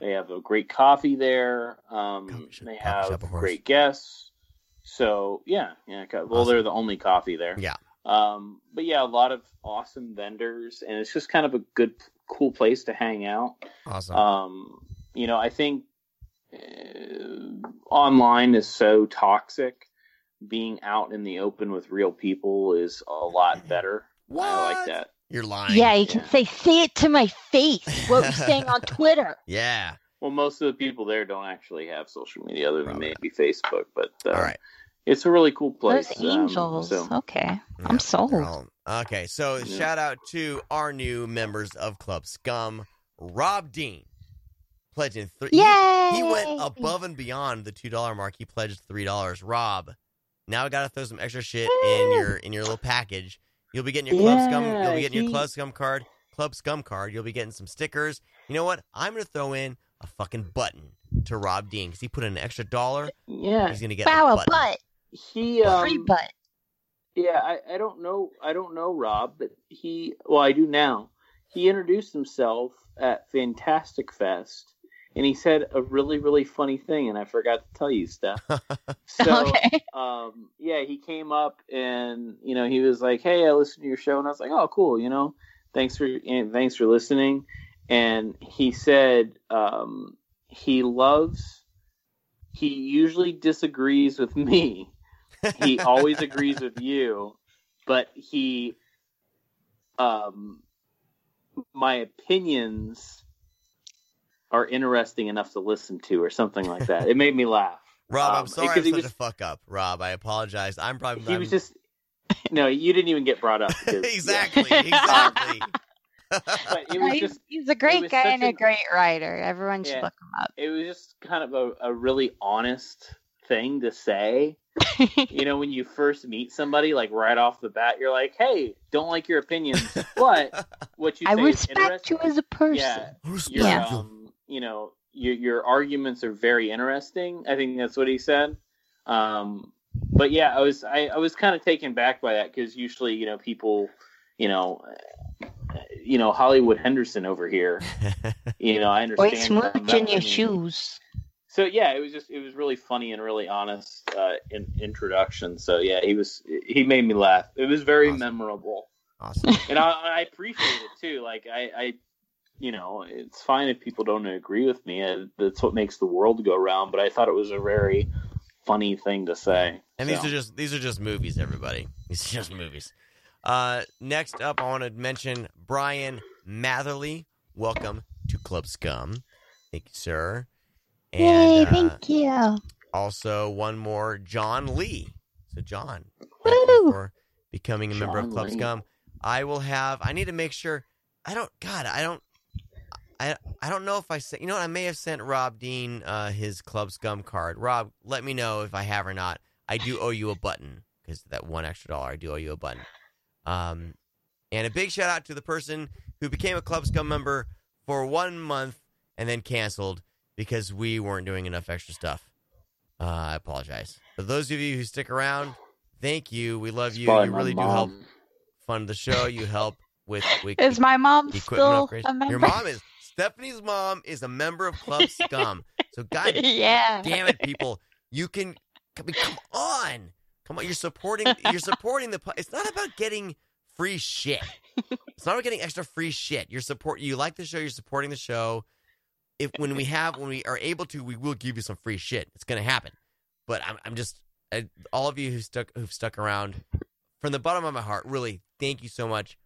They have a great coffee there. Um, they have great guests. So yeah, yeah. Well, Awesome. they're the only coffee there. Yeah. Um, but yeah, a lot of awesome vendors, and it's just kind of a good, cool place to hang out. Awesome. Um, you know, I think uh, online is so toxic. Being out in the open with real people is a lot better. What? I like that. You're lying. Yeah, you can Yeah. say, say it to my face. What we're saying on [laughs] Twitter. Yeah. Well, most of the people there don't actually have social media other than Probably. maybe Facebook, but uh, All right. It's a really cool place. Those Um, angels. so Okay. Yeah, I'm sold. they're okay, so Yeah. shout out to our new members of Club Scum, Rob Dean, pledging three. he- Yay! He, went above and beyond the two dollar mark. He pledged three dollars. Rob, now I gotta throw some extra shit in your in your little package. You'll be getting your Club Scum. You'll be getting your Club Scum card. Club Scum card. You'll be getting some stickers. You know what? I'm gonna throw in a fucking button to Rob Dean because he put in an extra dollar. Yeah, He's gonna get Wow, a a button. butt. He um, Free butt. Yeah, I, I don't know. I don't know Rob, but he. Well, I do now. He introduced himself at Fantastic Fest, and he said a really, really funny thing, and I forgot to tell you, Steph. [laughs] So, [laughs] okay. um, yeah, he came up and you know he was like, "Hey, I listened to your show," and I was like, "Oh, cool," you know, thanks for and thanks for listening. And he said um, he loves. He usually disagrees with me. He [laughs] always agrees with you, but he, um, my opinions are interesting enough to listen to, or something like that. It made me laugh. [laughs] Rob, I'm Um, sorry I'm he such was- a fuck up. Rob, I apologize. I'm probably he I'm- was just [laughs] no you didn't even get brought up because, exactly, yeah. exactly. but it was he's, just he's a great was guy and a an- great writer. Everyone should Yeah. look him up. it was just kind of a, a really honest thing to say [laughs] you know when you first meet somebody like right off the bat you're like hey don't like your opinions but what you say I is respect you as a person. yeah Respect your Yeah. you. um, you know your your arguments are very interesting i think that's what he said um but yeah i was i, I was kind of taken back by that because usually you know people you know you know, Hollywood Henderson over here. [laughs] You know, I Boy, understand. smooch that- in I your mean, shoes. So yeah, it was just it was really funny and really honest uh, in, introduction. So yeah, he was he made me laugh. It was very Awesome. memorable, awesome. and I, I appreciate it too. Like I, I, you know, it's fine if people don't agree with me. Uh, That's what makes the world go round. But I thought it was a very funny thing to say. And So. these are just these are just movies, everybody. [laughs] These are just movies. Uh, next up, I want to mention Brian Matherly. Welcome to Club Scum. Thank you, sir. Yay, And uh, thank you. also one more, John Lee. So John, thank you for becoming a member of John Club Lee. Scum. I will have. I need to make sure. I don't. God, I don't. I I don't know if I sent. You know what? I may have sent Rob Dean uh, his Club Scum card. Rob, let me know if I have or not. I do owe you a button because that one extra dollar. I do owe you a button. Um, and a big shout out to the person who became a Club Scum member for one month and then canceled because we weren't doing enough extra stuff. Uh, I apologize. For those of you who stick around, thank you. We love you. You my really do help fund the show. You help with, with Is my mom still upgrades. a member? Your mom is Stephanie's mom is a member of Club [laughs] Scum. so God [laughs] yeah. damn it, people, you can I mean, come on, come on. You're supporting. You're supporting the. It's not about getting free shit. It's not about getting extra free shit. You're support. You like the show. You're supporting the show. If when we have when we are able to, we will give you some free shit. It's gonna happen. But I'm I'm just I, all of you who stuck who've stuck around from the bottom of my heart. Really, thank you so much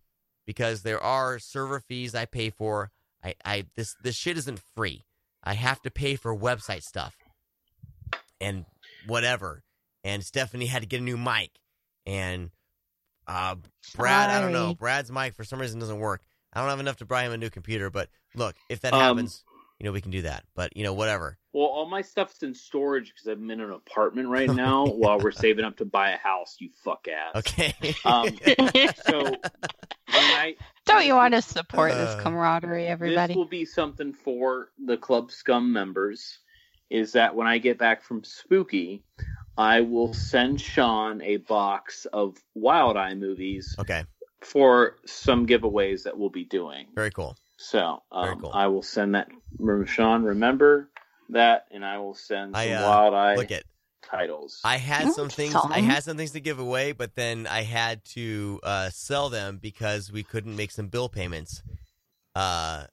because there are server fees I pay for. I I this this shit isn't free. I have to pay for website stuff and whatever. And Stephanie had to get a new mic, and uh, Brad, I don't know. Brad's mic for some reason doesn't work. I don't have enough to buy him a new computer. But look, if that Um, happens, you know we can do that. But you know whatever. Well, all my stuff's in storage because I'm in an apartment right [laughs] now while we're saving up to buy a house. You fuck ass. Okay. Um, [laughs] So when I Don't you want to support Uh, this camaraderie, everybody? This will be something for the Club Scum members. Is that when I get back from Spooky, I will send Sean a box of Wild Eye movies okay. for some giveaways that we'll be doing. Very cool. So um, cool. I will send that. Remember, Sean, remember that, and I will send some I, uh, Wild Eye Look at. titles. I had some That's things. I had some things to give away, but then I had to uh, sell them because we couldn't make some bill payments. Uh,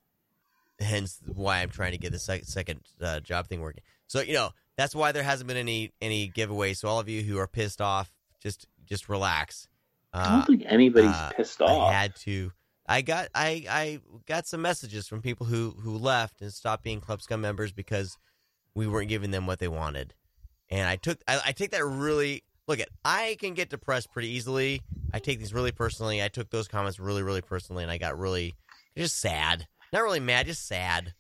hence why I'm trying to get the sec- second uh, job thing working. So you know that's why there hasn't been any any giveaways. So all of you who are pissed off, just just relax. I Uh, don't think anybody's uh, pissed off. I had to. I got I I got some messages from people who who left and stopped being Club Scum members because we weren't giving them what they wanted, and I took I, I take that really look at I can get depressed pretty easily. I take these really personally. I took those comments really really personally, and I got really just sad. Not really mad, just sad.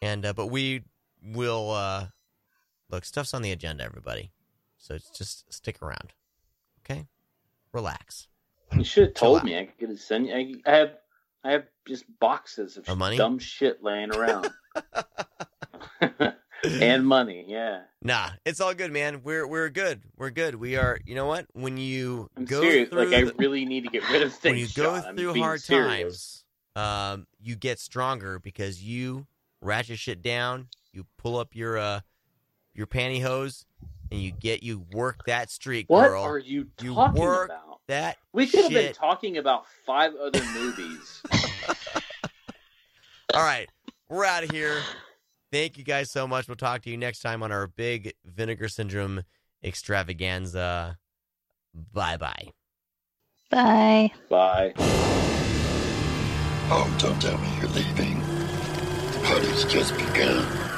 And uh, but we will uh, look stuff's on the agenda, everybody. So just stick around, okay? Relax. You should have told me. I could have sent you. I, I have, I have just boxes of, Of money? dumb shit laying around, [laughs] [laughs] and money. Yeah, Nah, it's all good, man. We're we're good. We're good. We are. You know what? When you I'm go serious. through Like I really need to get rid of things. [laughs] when you go. I'm through hard serious. times, um, you get stronger because you ratchet shit down. You pull up your uh your pantyhose and you get you work that streak, What girl. are you You work about? That We could have been talking about five other movies. [laughs] [laughs] All right, we're out of here. Thank you guys so much. We'll talk to you next time on our big vinegar syndrome extravaganza. Bye bye. Bye. Bye. Oh, don't tell me you're leaving. The party's just begun.